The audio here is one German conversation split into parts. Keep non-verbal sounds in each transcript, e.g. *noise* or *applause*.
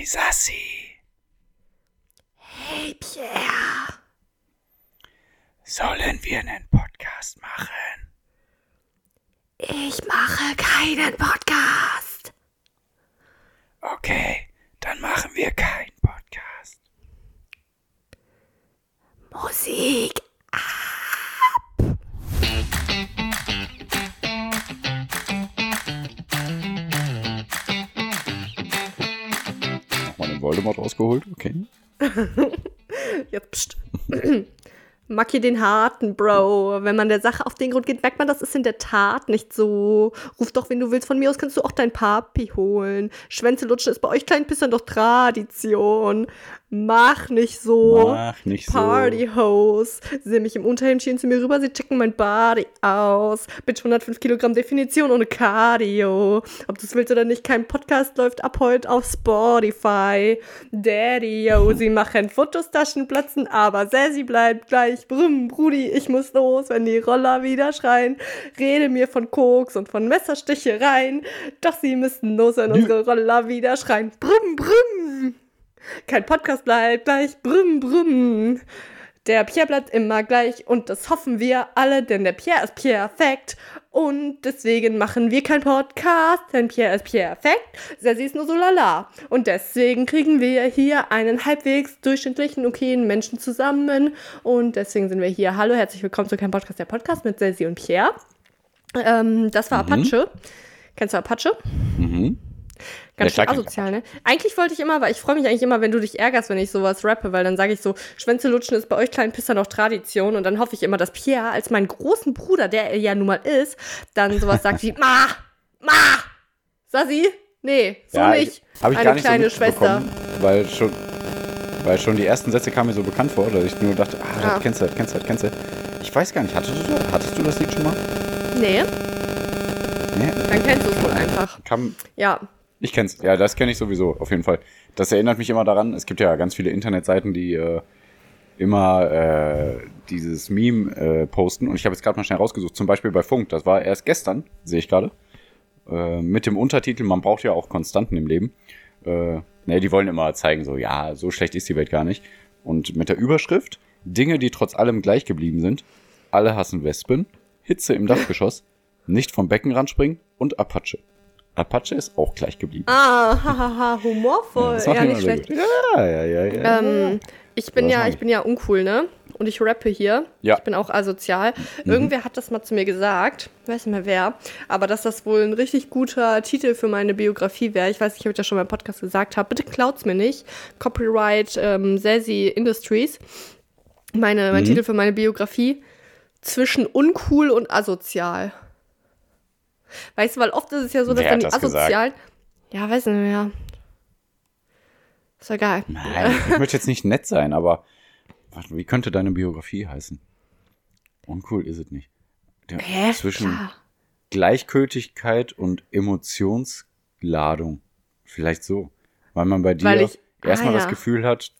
Hey Sassi, Hey Pierre. sollen wir einen Podcast machen? Ich mache keinen Podcast. Okay, dann machen wir keinen Podcast. Musik. Voldemort rausgeholt, okay. *laughs* Jetzt pst. *clears throat* Mag hier den harten, Bro. Wenn man der Sache auf den Grund geht, merkt man, das ist in der Tat nicht so. Ruf doch, wenn du willst. Von mir aus kannst du auch dein Papi holen. Schwänze lutschen ist bei euch kleinen Pissern doch Tradition. Mach nicht so. Mach nicht so. Party-Hose. Sie sehen mich im Unterhemdchen zu mir rüber, sie checken mein Body aus. Mit 105 Kilogramm Definition ohne Cardio. Ob du es willst oder nicht, kein Podcast läuft ab heute auf Spotify. Daddy-o, sie *laughs* machen Fotos, Taschen platzen, aber Sassy bleibt gleich. Brumm, Brudi, ich muss los, wenn die Roller wieder schreien. Rede mir von Koks und von Messerstichereien. Doch sie müssen los, wenn unsere Roller wieder schreien. Brumm, brumm. Kein Podcast bleibt gleich. Brumm, brumm. Der Pierre bleibt immer gleich und das hoffen wir alle, denn der Pierre ist perfekt. Und deswegen machen wir keinen Podcast, denn Pierre ist perfekt. Sassi ist nur so lala. Und deswegen kriegen wir hier einen halbwegs durchschnittlichen, okayen Menschen zusammen. Und deswegen sind wir hier. Hallo, herzlich willkommen zu keinem Podcast, der Podcast mit Sassi und Pierre. Ähm, das war Apache. Kennst du Apache? Mhm. Ganz Ja, schön asozial, ne? Eigentlich wollte ich immer, weil ich freue mich eigentlich immer, wenn du dich ärgerst, wenn ich sowas rappe, weil dann sage ich so, Schwänze lutschen ist bei euch kleinen Pisser noch Tradition und dann hoffe ich immer, dass Pierre als meinen großen Bruder, der er ja nun mal ist, dann sowas sagt wie, *laughs* Ma, Ma, Sassi, nee, so Ja, nicht, Hab ich eine gar nicht kleine so Schwester. Weil schon, weil schon die ersten Sätze kamen mir so bekannt vor, dass ich nur dachte, ah, das Ah. kennst du, das kennst du, das kennst du. Ich weiß gar nicht, hattest du, hattest du das Lied schon mal? Nee, Nee, dann kennst du es wohl einfach. kam, Ja, ich kenn's, ja, das kenne ich sowieso, auf jeden Fall. Das erinnert mich immer daran, es gibt ja ganz viele Internetseiten, die äh, immer äh, dieses Meme äh, posten. Und ich habe jetzt gerade mal schnell rausgesucht, zum Beispiel bei Funk, das war erst gestern, sehe ich gerade, äh, mit dem Untertitel, man braucht ja auch Konstanten im Leben. Äh, ne, die wollen immer zeigen, so, ja, so schlecht ist die Welt gar nicht. Und mit der Überschrift, Dinge, die trotz allem gleich geblieben sind, alle hassen Wespen, Hitze im Dachgeschoss, nicht vom Beckenrand springen und Apache. Apache ist auch gleich geblieben. ah, hahaha, humorvoll, ja, ihn nicht schlecht. Ja, ja, ja, ja. Ähm, ich bin Das ja, ich ich. bin ja uncool, ne? Und ich rappe hier. Ja. Ich bin auch asozial. Mhm. Irgendwer hat das mal zu mir gesagt, weiß nicht mehr wer, aber dass das wohl ein richtig guter Titel für meine Biografie wäre. Ich weiß nicht, ob ich das schon mal im Podcast gesagt habe. Bitte klaut's mir nicht. Copyright ähm, Sassy Industries. Meine, mein Mhm. Titel für meine Biografie. Zwischen uncool und asozial. Weißt du, weil oft ist es ja so, dass Wer dann die das gesagt? asozialen. Ja, weiß nicht mehr. Ist egal. Nein, ich möchte jetzt nicht nett sein, aber warte, wie könnte deine Biografie heißen? Uncool ist es nicht. Der, Hä? Zwischen Klar. Gleichgültigkeit und Emotionsladung. Vielleicht so. Weil man bei dir ich- erstmal ah, das ja. Gefühl hat,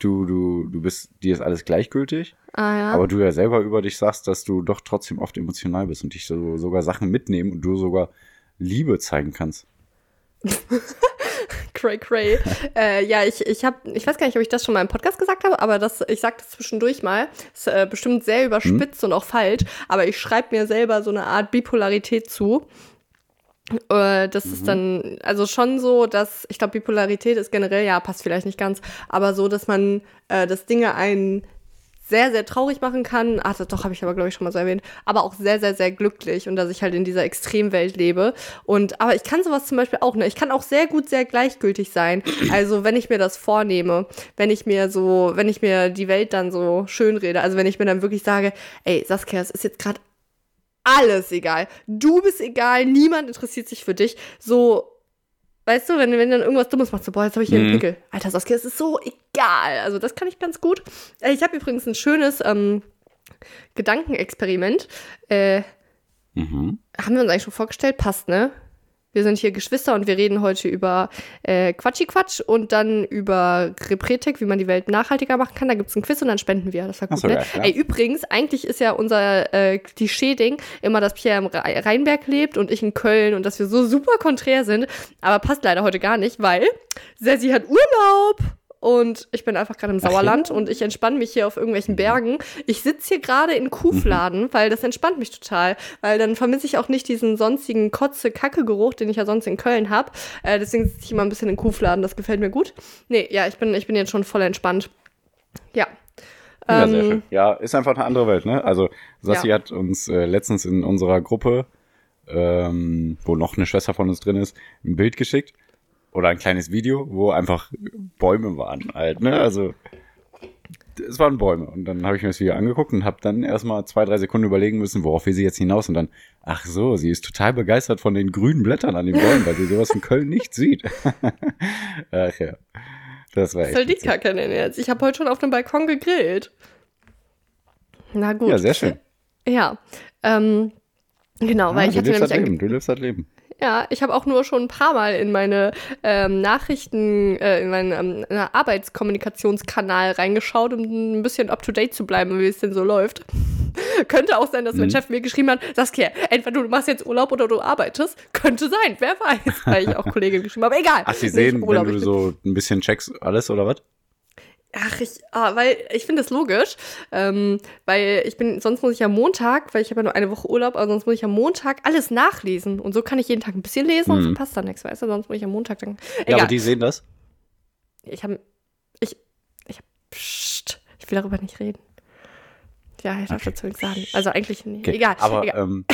du, du, du bist, dir ist alles gleichgültig, Ah, ja. aber du ja selber über dich sagst, dass du doch trotzdem oft emotional bist und dich so, sogar Sachen mitnehmen und du sogar Liebe zeigen kannst. *laughs* Cray Cray. *laughs* äh, ja, ich, ich habe, ich weiß gar nicht, ob ich das schon mal im Podcast gesagt habe, aber das, ich sage das zwischendurch mal. Ist äh, bestimmt sehr überspitzt und auch falsch, aber ich schreibe mir selber so eine Art Bipolarität zu. Äh, das ist dann, also schon so, dass, ich glaube, Bipolarität ist generell, ja, passt vielleicht nicht ganz, aber so, dass man, äh, dass Dinge einen sehr, sehr traurig machen kann. Ach, das doch, habe ich aber, glaube ich, schon mal so erwähnt. Aber auch sehr, sehr, sehr glücklich und dass ich halt in dieser Extremwelt lebe. Und, aber ich kann sowas zum Beispiel auch, ne? Ich kann auch sehr gut sehr gleichgültig sein. *clears throat* Also, wenn ich mir das vornehme, wenn ich mir so, wenn ich mir die Welt dann so schön rede, also wenn ich mir dann wirklich sage, ey, Saskia, es ist jetzt gerade alles egal. Du bist egal, niemand interessiert sich für dich. So, weißt du, wenn, wenn dann irgendwas Dummes machst, so, boah, jetzt habe ich hier einen Mhm. Pickel. Alter, Saskia, es ist so egal. Also, das kann ich ganz gut. Äh, Ich habe übrigens ein schönes ähm, Gedankenexperiment. Äh, Mhm. haben wir uns eigentlich schon vorgestellt? Passt, ne? Wir sind hier Geschwister und wir reden heute über äh, Quatschi-Quatsch und dann über Repretik, wie man die Welt nachhaltiger machen kann. Da gibt es ein Quiz und dann spenden wir. Das war gut, so, ne? ja. Ey, übrigens, eigentlich ist ja unser äh, Klischee-Ding immer, dass Pierre im Rhe- Rheinberg lebt und ich in Köln und dass wir so super konträr sind. Aber passt leider heute gar nicht, weil Sessi hat Urlaub. Und ich bin einfach gerade im Ach ja? Sauerland und ich entspanne mich hier auf irgendwelchen Bergen. Ich sitze hier gerade in Kuhfladen, weil das entspannt mich total. Weil dann vermisse ich auch nicht diesen sonstigen Kotze-Kacke-Geruch, den ich ja sonst in Köln habe. Äh, deswegen sitze ich immer ein bisschen in Kuhfladen, das gefällt mir gut. Nee, ja, ich bin, ich bin jetzt schon voll entspannt. Ja. Ja, Ähm, sehr schön. Ja, ist einfach eine andere Welt, ne? Also, Sassi Ja. hat uns äh, letztens in unserer Gruppe, ähm, wo noch eine Schwester von uns drin ist, ein Bild geschickt. Oder ein kleines Video, wo einfach Bäume waren halt, ne? Also, es waren Bäume. Und dann habe ich mir das Video angeguckt und habe dann erstmal zwei, drei Sekunden überlegen müssen, worauf will sie jetzt hinaus. Und dann, ach so, sie ist total begeistert von den grünen Blättern an den Bäumen, weil sie sowas in Köln nicht sieht. *laughs* ach ja. Das war echt. soll die. Kacke denn jetzt? Ich habe heute schon auf dem Balkon gegrillt. Na gut. Ja, sehr schön. Ja. Ähm, genau, weil Ah, ich hatte nämlich Leben, du lebst das Leben. Ja, ich habe auch nur schon ein paar Mal in meine ähm, Nachrichten, äh, in meinen ähm, Arbeitskommunikationskanal reingeschaut, um ein bisschen up to date zu bleiben, wie es denn so läuft. *laughs* Könnte auch sein, dass mein Mhm. Chef mir geschrieben hat, Saskia, entweder du machst jetzt Urlaub oder du arbeitest. Könnte sein, wer weiß, weil ich auch Kollegin geschrieben habe. Egal. Ach, sie Nicht sehen, wenn du so ein bisschen checkst alles oder was? Ach, ich, ah, weil ich finde das logisch, ähm, weil ich bin, sonst muss ich ja Montag, weil ich habe ja nur eine Woche Urlaub, aber sonst muss ich ja Montag alles nachlesen und so kann ich jeden Tag ein bisschen lesen und Mhm. verpasst dann nichts, weißt du, sonst muss ich am Montag dann, Ja, egal, aber die sehen das. ich habe, ich, ich hab, pst, ich will darüber nicht reden. Ja, ich darf Okay. dazu nichts sagen. Also eigentlich, nee, Okay. egal, Aber egal. Ähm,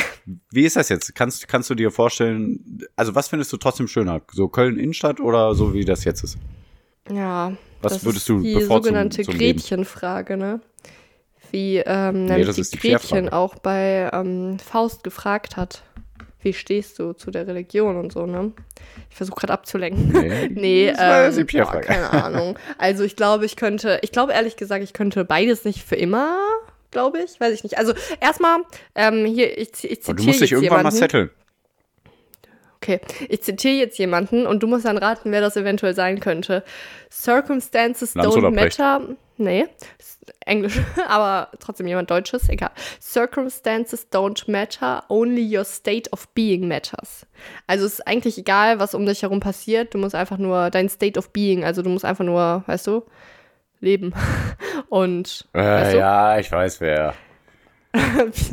wie ist das jetzt? Kannst, kannst du dir vorstellen, also was findest du trotzdem schöner? So Köln Innenstadt oder so wie das jetzt ist? ja, Was das würdest ist du die sogenannte? Gretchenfrage, ne? Wie ähm, Nee, nämlich das die die Gretchen Pierre-Frage. auch bei ähm, Faust gefragt hat. Wie stehst du zu der Religion und so, ne? Ich versuche gerade abzulenken. Nee, *laughs* Nee, das war jetzt die ähm, boah, keine Ahnung. Also ich glaube, ich könnte, ich glaube ehrlich gesagt, ich könnte beides nicht für immer, glaube ich, weiß ich nicht. Also erstmal, ähm, hier, ich, ich zitiere Und du musst dich jetzt irgendwann mal jemanden. Okay, ich zitiere jetzt jemanden und du musst dann raten, wer das eventuell sein könnte. Circumstances Lanz don't Brecht? matter. Nee, Englisch, *laughs* aber trotzdem jemand Deutsches, egal. Circumstances don't matter, only your state of being matters. Also es ist eigentlich egal, was um dich herum passiert, du musst einfach nur dein State of being, also du musst einfach nur, weißt du, leben. *laughs* Und weißt Äh, du? ja, ich weiß wer. krass, dass du das. *laughs*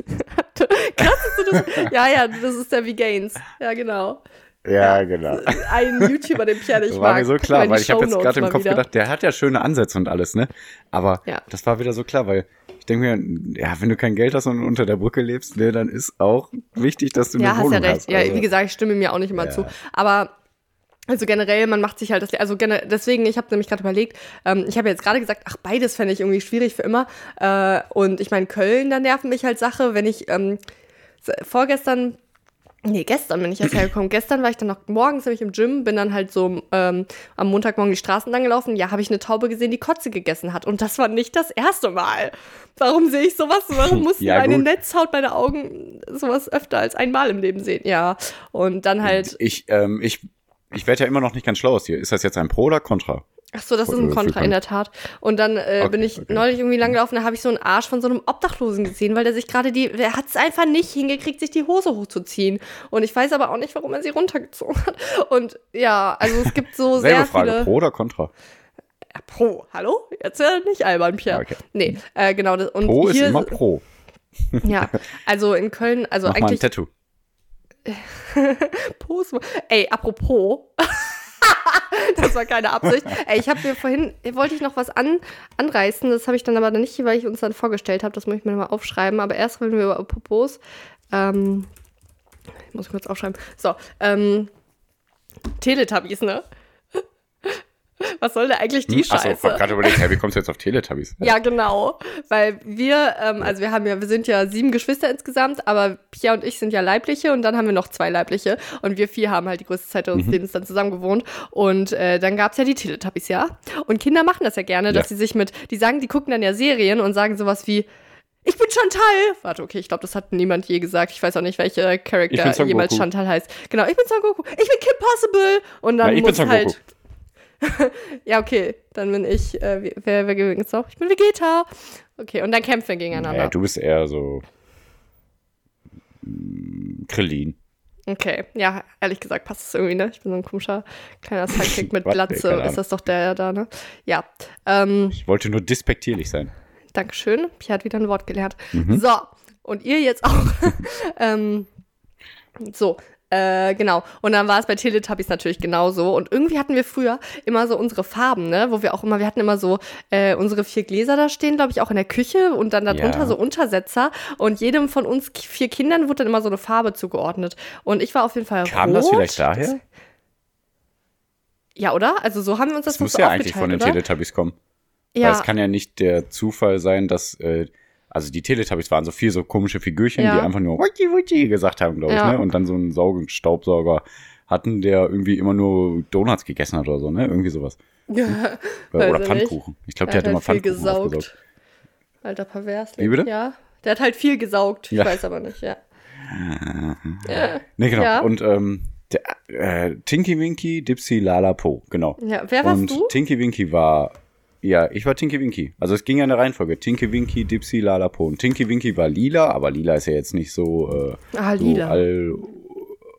*laughs* Ja, ja, das ist der V-Gains. Ja, genau. Ja, genau. *laughs* Ein YouTuber, den Pierre nicht war mag. mir so klar, weil ich habe jetzt gerade im Kopf wieder. gedacht, der hat ja schöne Ansätze und alles, ne? Aber Ja. das war wieder so klar, weil ich denke mir, ja, wenn du kein Geld hast und unter der Brücke lebst, ne, dann ist auch wichtig, dass du eine Ja, hast Wohnung ja recht. hast. Ja, Also, wie gesagt, ich stimme mir auch nicht immer Ja. zu. Aber also generell, man macht sich halt das, also gener- deswegen, ich habe nämlich gerade überlegt, ähm, ich habe jetzt gerade gesagt, ach, beides fände ich irgendwie schwierig für immer. Äh, und ich meine, Köln, da nerven mich halt Sache, wenn ich ähm, vorgestern, nee, gestern bin ich erst hergekommen. gestern war ich dann noch morgens nämlich im Gym, bin dann halt so ähm, am Montagmorgen die Straßen lang gelaufen. Ja, habe ich eine Taube gesehen, die Kotze gegessen hat. Und das war nicht das erste Mal. Warum sehe ich sowas? Warum *laughs* mussten Ja, meine gut. Netzhaut, meine Augen sowas öfter als einmal im Leben sehen? Ja. Und dann halt, Ich, ähm, ich, ich werde ja immer noch nicht ganz schlau aus dir. Ist das jetzt ein Pro oder Contra? ach so, das ist ein Kontra, in der Tat. Und dann äh, Okay, bin ich okay. neulich irgendwie langgelaufen, da habe ich so einen Arsch von so einem Obdachlosen gesehen, weil der sich gerade die, der hat es einfach nicht hingekriegt, sich die Hose hochzuziehen. Und ich weiß aber auch nicht, warum er sie runtergezogen hat. Und ja, also es gibt so *laughs* Selbe sehr Frage, viele. Pro oder Contra? Pro, hallo? Jetzt ja nicht albern, Pierre. Okay. Nee, äh, genau. Das, und Pro ist immer Pro. Ja, also in Köln, also Mach mal ein eigentlich. Tattoo. *laughs* Post. Ey, apropos. *laughs* das war keine Absicht. Ey, ich habe mir vorhin, wollte ich noch was an, anreißen, das habe ich dann aber nicht, weil ich uns dann vorgestellt habe, das muss ich mir mal aufschreiben, aber erst reden wir über apropos. Ähm, ich muss kurz aufschreiben. So, ähm, Teletubbies, ne? Was soll denn eigentlich die Hm? Achso, ich Scheiße? hab gerade überlegt, hey, wie kommst du jetzt auf Teletubbies? *laughs* Ja, genau. Weil wir, ähm, also wir haben ja, wir sind ja sieben Geschwister insgesamt, aber Pia und ich sind ja leibliche und dann haben wir noch zwei leibliche. Und wir vier haben halt die größte Zeit Mhm. unseres Lebens dann zusammen gewohnt. Und äh, dann gab's ja die Teletubbies, ja. Und Kinder machen das ja gerne, dass Ja. sie sich mit, die sagen, die gucken dann ja Serien und sagen sowas wie, Ich bin Chantal. Warte, okay, ich glaube, das hat niemand je gesagt. Ich weiß auch nicht, welcher bin Charakter jemals. Chantal heißt. Genau, ich bin Son Goku. Ich bin Kim Possible. Und dann Na, ich bin muss Son halt. *laughs* ja, okay, dann bin ich. Äh, wer, wer gewinnt jetzt noch? Ich bin Vegeta. Okay, und dann kämpfen wir gegeneinander. Naja, du bist eher so. mm, Krillin. Okay, ja, ehrlich gesagt passt es irgendwie, ne? Ich bin so ein komischer kleiner *laughs* Sidekick mit Glatze. Ist das doch der da, ne? Ja. Ähm, Ich wollte nur despektierlich sein. Dankeschön. Pia hat wieder ein Wort gelernt. Mhm. So, und ihr jetzt auch. *laughs* ähm, so, äh, genau. Und dann war es bei Teletubbies natürlich genauso. Und irgendwie hatten wir früher immer so unsere Farben, ne? Wo wir auch immer, wir hatten immer so äh, unsere vier Gläser da stehen, glaube ich, auch in der Küche und dann darunter Ja. so Untersetzer. Und jedem von uns vier Kindern wurde dann immer so eine Farbe zugeordnet. Und ich war auf jeden Fall Kam rot. das vielleicht daher? Ja, oder? Also so haben wir uns das, Das muss so ja eigentlich von den oder? Teletubbies kommen. Ja, Weil es kann ja nicht der Zufall sein, dass. Äh, also die Teletubbies waren so viel so komische Figürchen, Ja. die einfach nur Wutschi Wutschi gesagt haben, glaube ich. Ja. Ne? Und dann so einen Saugestaubsauger hatten, der irgendwie immer nur Donuts gegessen hat oder so, ne? Irgendwie sowas. ja. *laughs* Weiß Oder Pfannkuchen. Ich glaube, Der der hat immer halt viel Pfannkuchen gesaugt. aufgesaugt. Alter pervers. Wie bitte? Ja. Der hat halt viel gesaugt. Ich weiß aber nicht, ja. *laughs* ja. Ne, genau. Und ähm, der, äh, Tinky Winky, Dipsy, Lala, Po, genau. Ja, wer warst und du? Tinky Winky war, ja, ich war Tinky Winky. Also es ging ja in der Reihenfolge. Tinky Winky, Dipsy, Lala, Po. Und Tinky Winky war lila, aber lila ist ja jetzt nicht so, äh, Ah, so lila. all,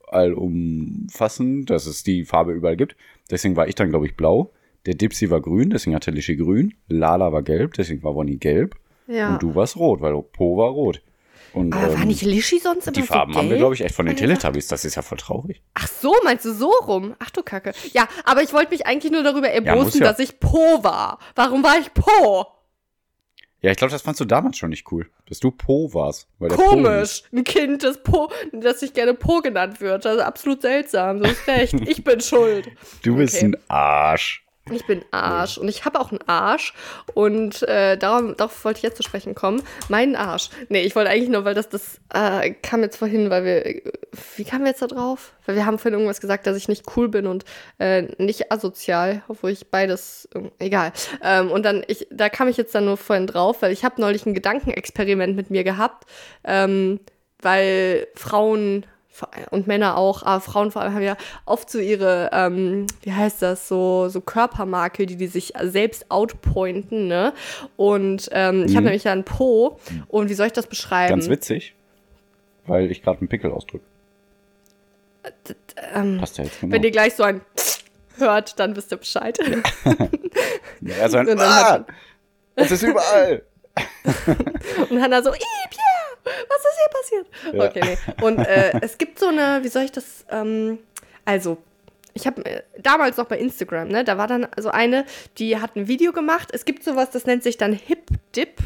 allumfassend, dass es die Farbe überall gibt. Deswegen war ich dann, glaube ich, blau. Der Dipsy war grün, deswegen hatte Lischi grün. Lala war gelb, deswegen war Bonnie gelb. ja. Und du warst rot, weil Po war rot. Und, aber war ähm, nicht Lischi sonst immer die so Farben haben wir, glaube ich, echt von den? Teletubbies. Das ist ja voll traurig. Ach so, meinst du so rum? Ach du Kacke. Ja, aber ich wollte mich eigentlich nur darüber muss erbosen, ja. dass ich Po war. Warum war ich Po? Ja, ich glaube, das fandst du damals schon nicht cool, dass du Po warst. Weil der Po. Komisch. Ein Kind, das Po, das sich gerne Po genannt wird. Das ist absolut seltsam. Du hast recht. Ich bin schuld. Du bist Okay. ein Arsch. Ich bin Arsch und ich habe auch einen Arsch und äh, darum, darauf wollte ich jetzt zu sprechen kommen. Mein Arsch. Nee, ich wollte eigentlich nur, weil das, das äh, kam jetzt vorhin, weil wir, wie kamen wir jetzt da drauf? Weil wir haben vorhin irgendwas gesagt, dass ich nicht cool bin und äh, nicht asozial, obwohl ich beides, äh, egal. Ähm, und dann, ich, da kam ich jetzt dann nur vorhin drauf, weil ich habe neulich ein Gedankenexperiment mit mir gehabt, ähm, weil Frauen und Männer auch, aber Frauen vor allem haben ja oft so ihre, ähm, wie heißt das, so, so Körpermarke, die die sich selbst outpointen, ne? Und ähm, ich habe Mhm. nämlich ja einen Po und wie soll ich das beschreiben? Ganz witzig, weil ich gerade einen Pickel ausdrücke. Ähm, Passt ja jetzt genau. wenn ihr gleich so ein *laughs* hört, dann wisst ihr Bescheid. ja, *laughs* also ein, Und dann ah, hat- es ist überall. *laughs* Und Hannah so, ih, *laughs* was ist hier passiert? Ja. Okay, nee. Und äh, es gibt so eine, wie soll ich das, ähm, also, ich habe äh, damals noch bei Instagram, ne, da war dann so eine, die hat ein Video gemacht. Es gibt sowas, das nennt sich dann Hip Dip.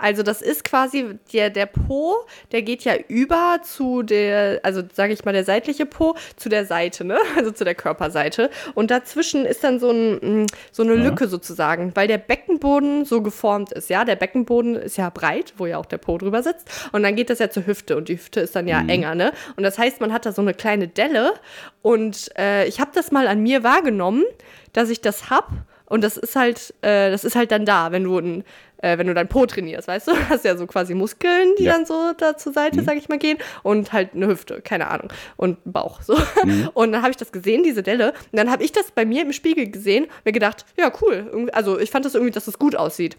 Also das ist quasi der, der Po, der geht ja über zu der, also sage ich mal, der seitliche Po zu der Seite, ne? *laughs* Also zu der Körperseite. Und dazwischen ist dann so, ein, mm, so eine Ja. Lücke sozusagen, weil der Beckenboden so geformt ist, ja. Der Beckenboden ist ja breit, wo ja auch der Po drüber sitzt. Und dann geht das ja zur Hüfte und die Hüfte ist dann ja enger, ne? Und das heißt, man hat da so eine kleine Delle. Und äh, ich habe das mal an mir wahrgenommen, dass ich das hab. Und das ist halt, äh, das ist halt dann da, wenn du ein, äh, wenn du dein Po trainierst, weißt du? *laughs* Hast ja so quasi Muskeln, die Ja. dann so da zur Seite, sag ich mal, gehen und halt eine Hüfte, keine Ahnung, und einen Bauch so. *laughs* Und dann habe ich das gesehen, diese Delle, und dann habe ich das bei mir im Spiegel gesehen, mir gedacht, ja cool, also ich fand das irgendwie, dass es gut aussieht.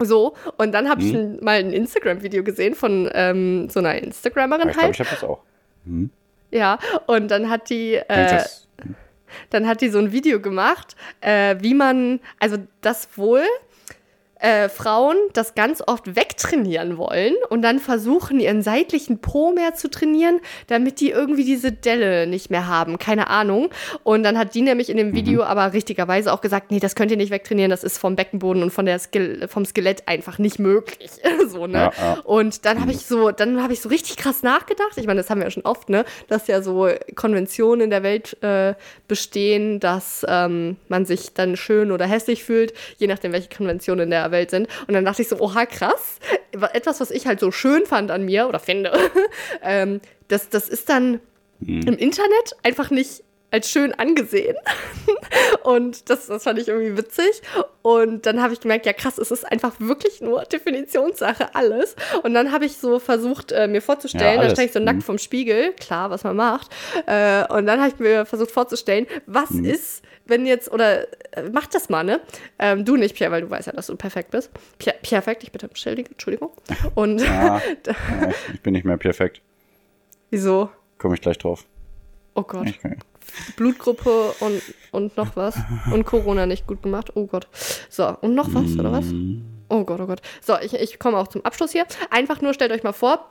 So, und dann habe ich ein, mal ein Instagram-Video gesehen von ähm, so einer Instagrammerin Ja, ich halt. ich habe das auch. Ja, und dann hat die, ich äh, das, dann hat die so ein Video gemacht, äh, wie man, also das wohl äh, Frauen das ganz oft wegtrainieren wollen und dann versuchen, ihren seitlichen Po mehr zu trainieren, damit die irgendwie diese Delle nicht mehr haben. Keine Ahnung. Und dann hat die nämlich in dem Mhm. Video aber richtigerweise auch gesagt, nee, das könnt ihr nicht wegtrainieren, das ist vom Beckenboden und von der Ske vom Skelett einfach nicht möglich. *laughs* so, ne? Ja, ja. Und dann habe ich so, dann habe ich so richtig krass nachgedacht. Ich meine, das haben wir ja schon oft, ne? Dass ja so Konventionen in der Welt äh, bestehen, dass ähm, man sich dann schön oder hässlich fühlt, je nachdem, welche Konventionen in der Welt sind. Und dann dachte ich so, oha, krass. Etwas, was ich halt so schön fand an mir oder finde, *laughs* ähm, das, das ist dann im Internet einfach nicht als schön angesehen. *laughs* Und das, das fand ich irgendwie witzig. Und dann habe ich gemerkt, ja krass, es ist einfach wirklich nur Definitionssache, alles. Und dann habe ich so versucht, äh, mir vorzustellen, Ja, da alles. stehe ich so nackt Mhm. vom Spiegel, klar, was man macht. Äh, und dann habe ich mir versucht vorzustellen, was Mhm. ist, wenn jetzt, oder äh, mach das mal, ne? Ähm, du nicht, Pierre, weil du weißt ja, dass du perfekt bist. Pierre, perfekt, ich bitte Entschuldigung. Und *laughs* Ja, ich bin nicht mehr perfekt. wieso? Komme ich gleich drauf. Oh Gott. Ich, Blutgruppe und, und noch was. Und Corona nicht gut gemacht. Oh Gott. So, und noch was, oder was? Oh Gott, oh Gott. So, ich, ich komme auch zum Abschluss hier. Einfach nur stellt euch mal vor,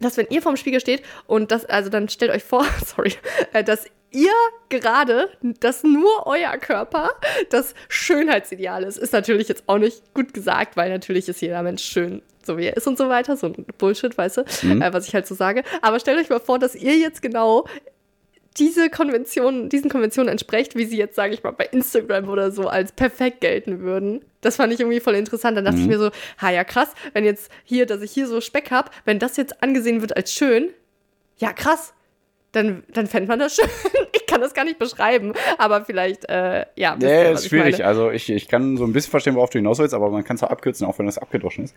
dass wenn ihr vorm Spiegel steht und das, also dann stellt euch vor, *laughs* sorry, äh, dass ihr gerade, dass nur euer Körper das Schönheitsideal ist. Ist natürlich jetzt auch nicht gut gesagt, weil natürlich ist jeder Mensch schön, so wie er ist und so weiter. So ein Bullshit, weißt du, äh, was ich halt so sage. Aber stellt euch mal vor, dass ihr jetzt genau diese Konvention, diesen Konventionen entspricht, wie sie jetzt, sage ich mal, bei Instagram oder so als perfekt gelten würden. Das fand ich irgendwie voll interessant. Dann dachte ich mir so, ha ja krass, wenn jetzt hier, dass ich hier so Speck habe, wenn das jetzt angesehen wird als schön, ja krass, dann, dann fände man das *laughs* schön. Ich kann das gar nicht beschreiben, aber vielleicht, äh, ja. ihr, Nee, was ist ich schwierig. meine. Also ich, ich kann so ein bisschen verstehen, worauf du hinaus willst, aber man kann es auch abkürzen, auch wenn das abgedroschen ist.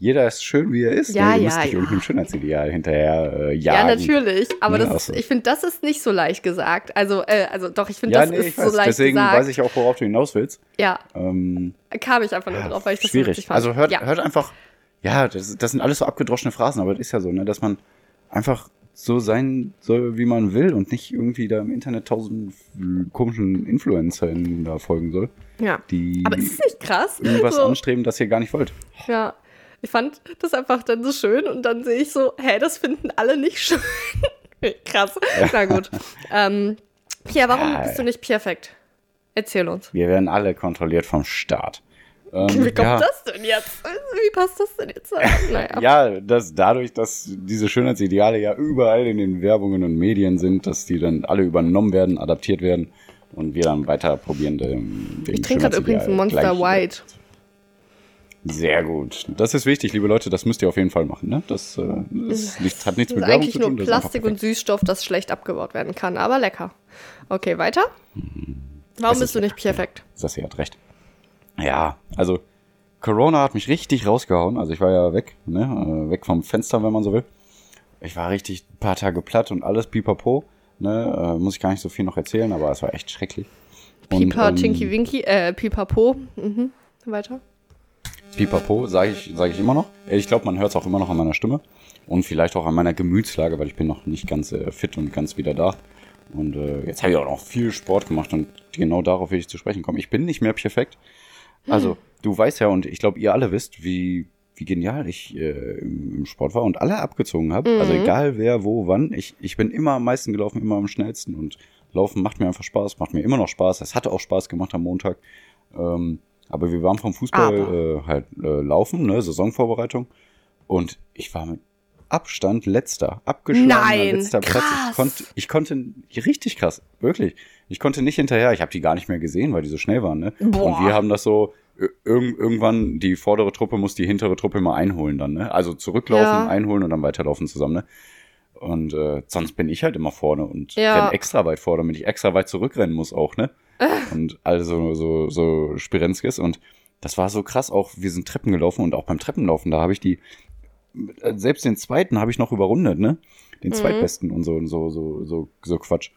Jeder ist schön, wie er ist. Ja, ne? Du ja, musst nicht ja. irgendeinem Schönheitsideal hinterher äh, Ja, jagen. natürlich, aber Ne, das also- ist, ich finde, das ist nicht so leicht gesagt. Also, äh, also doch, ich finde, Ja, das nee, ist ich so leicht Deswegen gesagt. weiß ich auch, worauf du hinaus willst. ja, Ähm, kam ich einfach nur drauf, weil ich das so schwierig. witzig fand. Also hört, ja. hört einfach, ja, das, das sind alles so abgedroschene Phrasen, aber das ist ja so, ne, dass man einfach so sein soll, wie man will und nicht irgendwie da im Internet tausend komischen Influencern da folgen soll, ja. die Aber ist es nicht krass? irgendwas so, anstreben, das ihr gar nicht wollt. Ja. Ich fand das einfach dann so schön und dann sehe ich so, hä, das finden alle nicht schön. *laughs* krass. Na gut. *laughs* Ähm, Pia, warum Ja, bist du ja. nicht perfekt? Erzähl uns. Wir werden alle kontrolliert vom Staat. Ähm, Wie kommt ja. das denn jetzt? Wie passt das denn jetzt? *laughs* Naja. Ja, dass dadurch, dass diese Schönheitsideale ja überall in den Werbungen und Medien sind, dass die dann alle übernommen werden, adaptiert werden und wir dann weiter probieren, dem Ich trinke gerade übrigens ein Monster White. Sehr gut. Das ist wichtig, liebe Leute, das müsst ihr auf jeden Fall machen. Ne? Das, äh, das liegt, hat nichts Das mit ist Werbung eigentlich zu nur tun. das ist einfach Plastik und. Süßstoff, das schlecht abgebaut werden kann, aber lecker. Okay, weiter. Warum Es bist du nicht perfekt? Das hat recht. Ja, also Corona hat mich richtig rausgehauen. Also ich war ja weg, ne? äh, weg vom Fenster, wenn man so will. Ich war richtig ein paar Tage platt und alles pipapo. Ne? Äh, muss ich gar nicht so viel noch erzählen, aber es war echt schrecklich. Und, Pipa, ähm, Tinky Winky, äh, Pipapo. Mhm. Weiter. Pipapo, sage ich, sag ich immer noch. Ich glaube, man hört es auch immer noch an meiner Stimme. Und vielleicht auch an meiner Gemütslage, weil ich bin noch nicht ganz äh, fit und ganz wieder da. Und äh, jetzt habe ich auch noch viel Sport gemacht und genau darauf will ich zu sprechen kommen. Ich bin nicht mehr perfekt. Also, du weißt ja und ich glaube, ihr alle wisst, wie, wie genial ich äh, im, Sport war und alle abgezogen habe. Also egal wer, wo, wann. Ich, ich bin immer am meisten gelaufen, immer am schnellsten und Laufen macht mir einfach Spaß, macht mir immer noch Spaß. Es hatte auch Spaß gemacht am Montag. Ähm, aber wir waren vom Fußball äh, halt äh, laufen, ne, Saisonvorbereitung. Und ich war mit Abstand letzter, abgeschlagener Nein, letzter Platz. krass. Ich konnte, ich konnte, richtig krass, wirklich. Ich konnte nicht hinterher. Ich habe die gar nicht mehr gesehen, weil die so schnell waren. Ne? Boah. Und wir haben das so, ir- irg irgendwann, die vordere Truppe muss die hintere Truppe mal einholen dann. Ne? Also zurücklaufen, Ja. einholen und dann weiterlaufen zusammen. Ne? Und äh, sonst bin ich halt immer vorne und Ja. renn extra weit vor, damit ich extra weit zurückrennen muss auch, ne? Und also so, so Spirenskis. Und das war so krass. Auch wir sind Treppen gelaufen und auch beim Treppenlaufen, da habe ich die, selbst den zweiten habe ich noch überrundet, ne? Den Mhm. zweitbesten und so, und so, so, so, so Quatsch.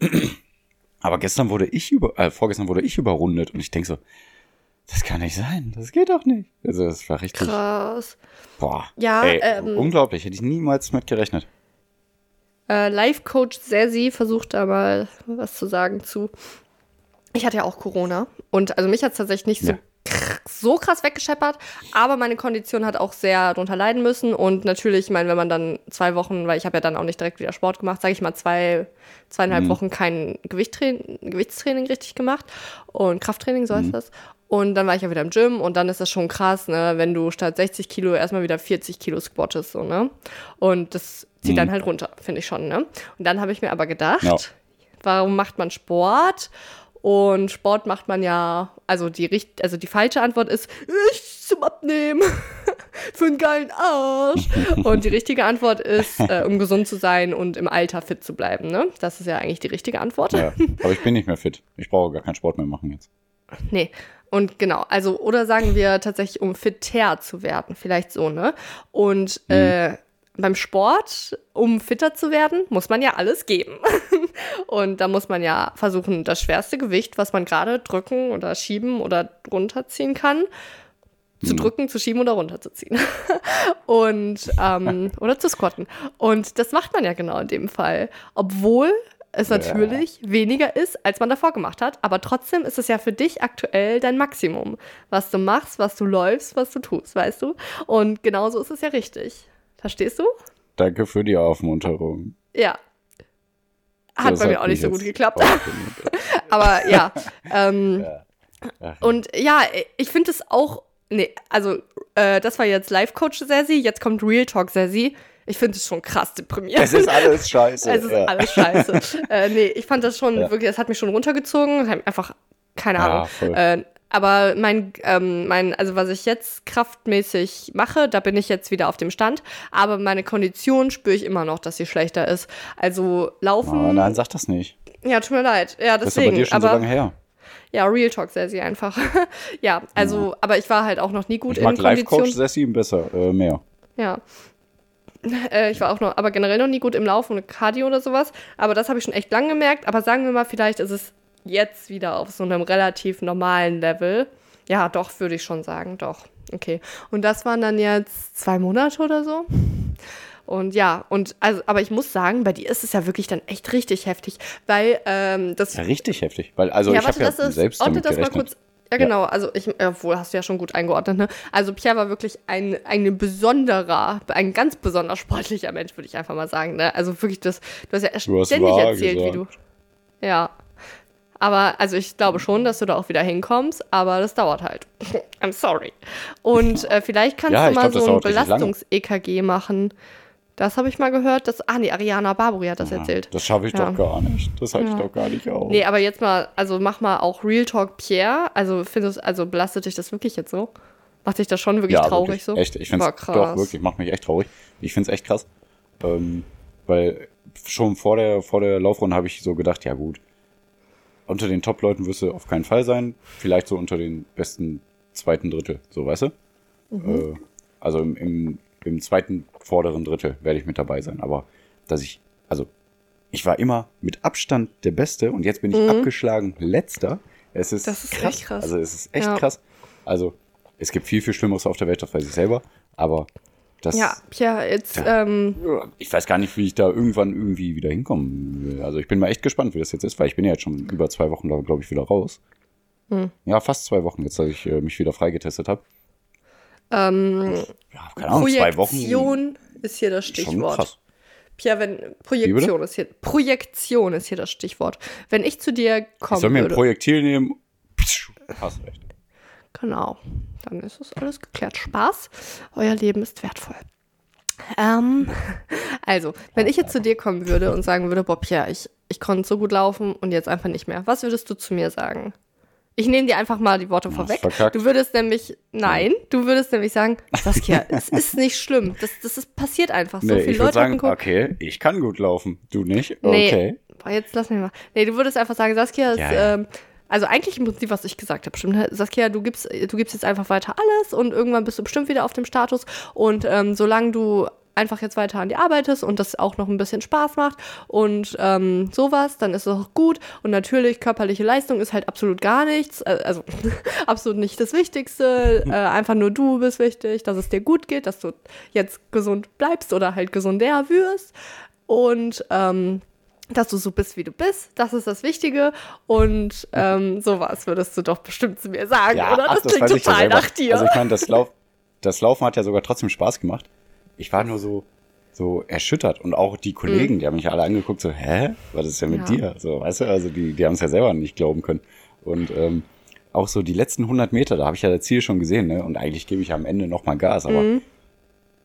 *clears throat* Aber gestern wurde ich über, äh, vorgestern wurde ich überrundet und ich denk so, das kann nicht sein, das geht doch nicht. Also das war richtig, Krass. boah, Ja, ey, ähm, unglaublich, hätte ich niemals mit gerechnet. Äh, Life-Coach Sersi versucht da mal was zu sagen zu. Ich hatte ja auch Corona und also mich hat es tatsächlich nicht so, Ja. kr- so krass weggescheppert, aber meine Kondition hat auch sehr darunter leiden müssen und natürlich, ich meine, wenn man dann zwei Wochen, weil ich habe ja dann auch nicht direkt wieder Sport gemacht, sage ich mal zwei, zweieinhalb Wochen kein Gewichttraining, Gewichtstraining richtig gemacht und Krafttraining, so heißt das. Und dann war ich ja wieder im Gym und dann ist das schon krass, ne, wenn du statt 60 Kilo erstmal wieder 40 Kilo squattest, so, ne? Und das zieht dann halt runter, finde ich schon, ne? Und dann habe ich mir aber gedacht, Ja. warum macht man Sport? Und Sport macht man ja, also die, richt- also die falsche Antwort ist, ich zum Abnehmen, *laughs* für einen geilen Arsch. Und die richtige Antwort ist, äh, um gesund zu sein und im Alter fit zu bleiben, ne? Das ist ja eigentlich die richtige Antwort. Ja, aber ich bin nicht mehr fit. Ich brauche gar keinen Sport mehr machen jetzt. Nee. Und genau, also, oder sagen wir tatsächlich, um fitter zu werden, vielleicht so, ne? Und äh, beim Sport, um fitter zu werden, muss man ja alles geben. *laughs* und da muss man ja versuchen, das schwerste Gewicht, was man gerade drücken oder schieben oder runterziehen kann, zu drücken, zu schieben oder runterzuziehen. *laughs* und, ähm, *laughs* oder zu squatten. Und das macht man ja genau in dem Fall. Obwohl es natürlich weniger ist, als man davor gemacht hat. Aber trotzdem ist es ja für dich aktuell dein Maximum. Was du machst, was du läufst, was du tust, weißt du? Und genauso ist es ja richtig. Verstehst du? Danke für die Aufmunterung. Ja. Hat bei mir auch nicht so gut geklappt. *laughs* Aber ja. Ähm, *laughs* Ach, Und ja, ich finde es auch. Nee, also, äh, das war jetzt Live-Coach Sassy, jetzt kommt Real Talk Sassy. Ich finde es schon krass deprimierend. Es ist alles *laughs* scheiße. Es ist ja. alles scheiße. äh, nee, ich fand das schon Ja. wirklich, das hat mich schon runtergezogen. Einfach, keine Ja, Ahnung. Äh, aber mein, ähm, mein, also was ich jetzt kraftmäßig mache, da bin ich jetzt wieder auf dem Stand. Aber meine Kondition spüre ich immer noch, dass sie schlechter ist. Also laufen. Oh, nein, sag das nicht. Ja, tut mir leid. Ja, Das ist aber deswegen. dir schon so aber lange her. ja, Real Talk sehr, sehr einfach. *laughs* ja, also, aber ich war halt auch noch nie gut Ich mag in Live-Coach Kondition. Sessi besser, äh, mehr. Ja. *laughs* Äh, ich war auch noch, aber generell noch nie gut im Laufen und Cardio oder sowas. Aber das habe ich schon echt lang gemerkt. Aber sagen wir mal, vielleicht ist es jetzt wieder auf so einem relativ normalen Level. Ja, doch, würde ich schon sagen, doch. Okay. Und das waren dann jetzt zwei Monate oder so. Und ja, und also, aber ich muss sagen, bei dir ist es ja wirklich dann echt richtig heftig, weil ähm, das Ja, richtig heftig. Weil, also ja, ich habe ja das ist, selbst ordne damit das mal gerechnet. kurz. Ja, genau. Also ich, obwohl hast du ja schon gut eingeordnet, ne? Also Pierre war wirklich ein, ein besonderer, ein ganz besonders sportlicher Mensch, würde ich einfach mal sagen, ne? Also wirklich das, du hast ja ständig erzählt, wie du. gesagt. Ja. Aber, also ich glaube schon, dass du da auch wieder hinkommst, aber das dauert halt. *laughs* I'm sorry. Und äh, vielleicht kannst Ja, du mal glaub, so ein. Belastungs-EKG machen. Das habe ich mal gehört. Das, ah, nee, Ariana Barbary hat das erzählt. Das schaffe ich Ja. doch gar nicht. Das halte Ja. ich doch gar nicht auf. Nee, aber jetzt mal, also mach mal auch Real Talk Pierre. Also findest also belastet dich das wirklich jetzt so? Macht dich das schon wirklich ja, traurig wirklich. so? Echt, ich finde es krass. doch wirklich, macht mich echt traurig. Ich finde es echt krass. Ähm, weil schon vor der, vor der Laufrunde habe ich so gedacht, ja gut, unter den Top-Leuten wirst du auf keinen Fall sein. Vielleicht so unter den besten zweiten Drittel, so weißt du? Mhm. Äh, also im, im, im zweiten vorderen Drittel werde ich mit dabei sein. Aber dass ich, also ich war immer mit Abstand der Beste und jetzt bin ich abgeschlagen letzter. Es ist, Mhm. Das ist krass. echt krass. Also es ist echt Ja. krass. Also es gibt viel, viel Schlimmeres auf der Welt, das weiß ich selber. Aber das, Ja, Pierre, jetzt, Ja. ähm, ich weiß gar nicht, wie ich da irgendwann irgendwie wieder hinkommen will. Also ich bin mal echt gespannt, wie das jetzt ist, weil ich bin ja jetzt schon über zwei Wochen da, glaube ich, wieder raus. Hm. Ja, fast zwei Wochen jetzt, dass ich äh, mich wieder freigetestet habe. ähm, Ja, keine Ahnung, zwei Wochen. Projektion ist hier das Schon Stichwort. krass. Pierre, wenn Projektion ist hier Projektion ist hier das Stichwort. Wenn ich zu dir Ich kommen soll mir ein Projektil nehmen. Hast recht. Genau, dann ist es alles geklärt. Spaß, euer Leben ist wertvoll. Ähm, *laughs* also, wenn ich jetzt zu dir kommen würde und sagen würde, Bob, ja, ich, ich konnte so gut laufen und jetzt einfach nicht mehr, was würdest du zu mir sagen? Ich nehme dir einfach mal die Worte vorweg. verkackt. Du würdest nämlich, nein, du würdest nämlich sagen, Saskia, *laughs* es ist nicht schlimm. Das, das ist, passiert einfach. So Nee, viele ich würde Leute sagen, okay, ich kann gut laufen. Du nicht? Nee. Okay. Boah, jetzt lass mich mal. Nee, du würdest einfach sagen, Saskia ist, Ja, ja. ähm, also eigentlich im Prinzip, was ich gesagt habe, stimmt. ne? Saskia, du gibst, du gibst jetzt einfach weiter alles und irgendwann bist du bestimmt wieder auf dem Status. Und ähm, solange du einfach jetzt weiter an dir arbeitest und das auch noch ein bisschen Spaß macht und ähm, sowas, dann ist es auch gut. Und natürlich, körperliche Leistung ist halt absolut gar nichts, äh, also *laughs* absolut nicht das Wichtigste. Äh, einfach nur du bist wichtig, dass es dir gut geht, dass du jetzt gesund bleibst oder halt gesünder wirst. Und ähm, dass du so bist, wie du bist, das ist das Wichtige. Und ähm, sowas würdest du doch bestimmt zu mir sagen, oder? ach, Das, klingt ja total nach dir. Also ich meine, das, Lauf, das Laufen hat ja sogar trotzdem Spaß gemacht. Ich war nur so, so erschüttert. Und auch die Kollegen, die haben mich ja alle angeguckt, so, hä? Was ist denn mit Mhm. Ja. dir? So, weißt du, also die, die haben es ja selber nicht glauben können. Und ähm, auch so die letzten 100 Meter, da habe ich ja das Ziel schon gesehen, ne? Und eigentlich gebe ich am Ende nochmal Gas, aber Mhm.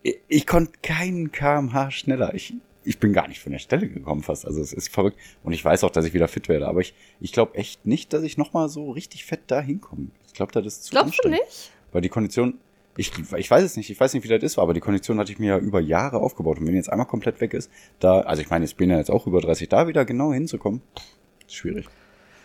ich, ich konnte keinen kmh schneller. Ich, ich bin gar nicht von der Stelle gekommen fast. Also es ist verrückt. Und ich weiß auch, dass ich wieder fit werde. Aber ich, ich glaube echt nicht, dass ich nochmal so richtig fett da hinkomme. Ich glaube, das ist zu Glaubst du anstrengend. nicht? Weil die Kondition, ich, ich weiß es nicht, ich weiß nicht, wie das ist, aber die Kondition hatte ich mir ja über Jahre aufgebaut. Und wenn jetzt einmal komplett weg ist, da, also ich meine, ich bin ja jetzt auch über 30, da wieder genau hinzukommen, ist schwierig.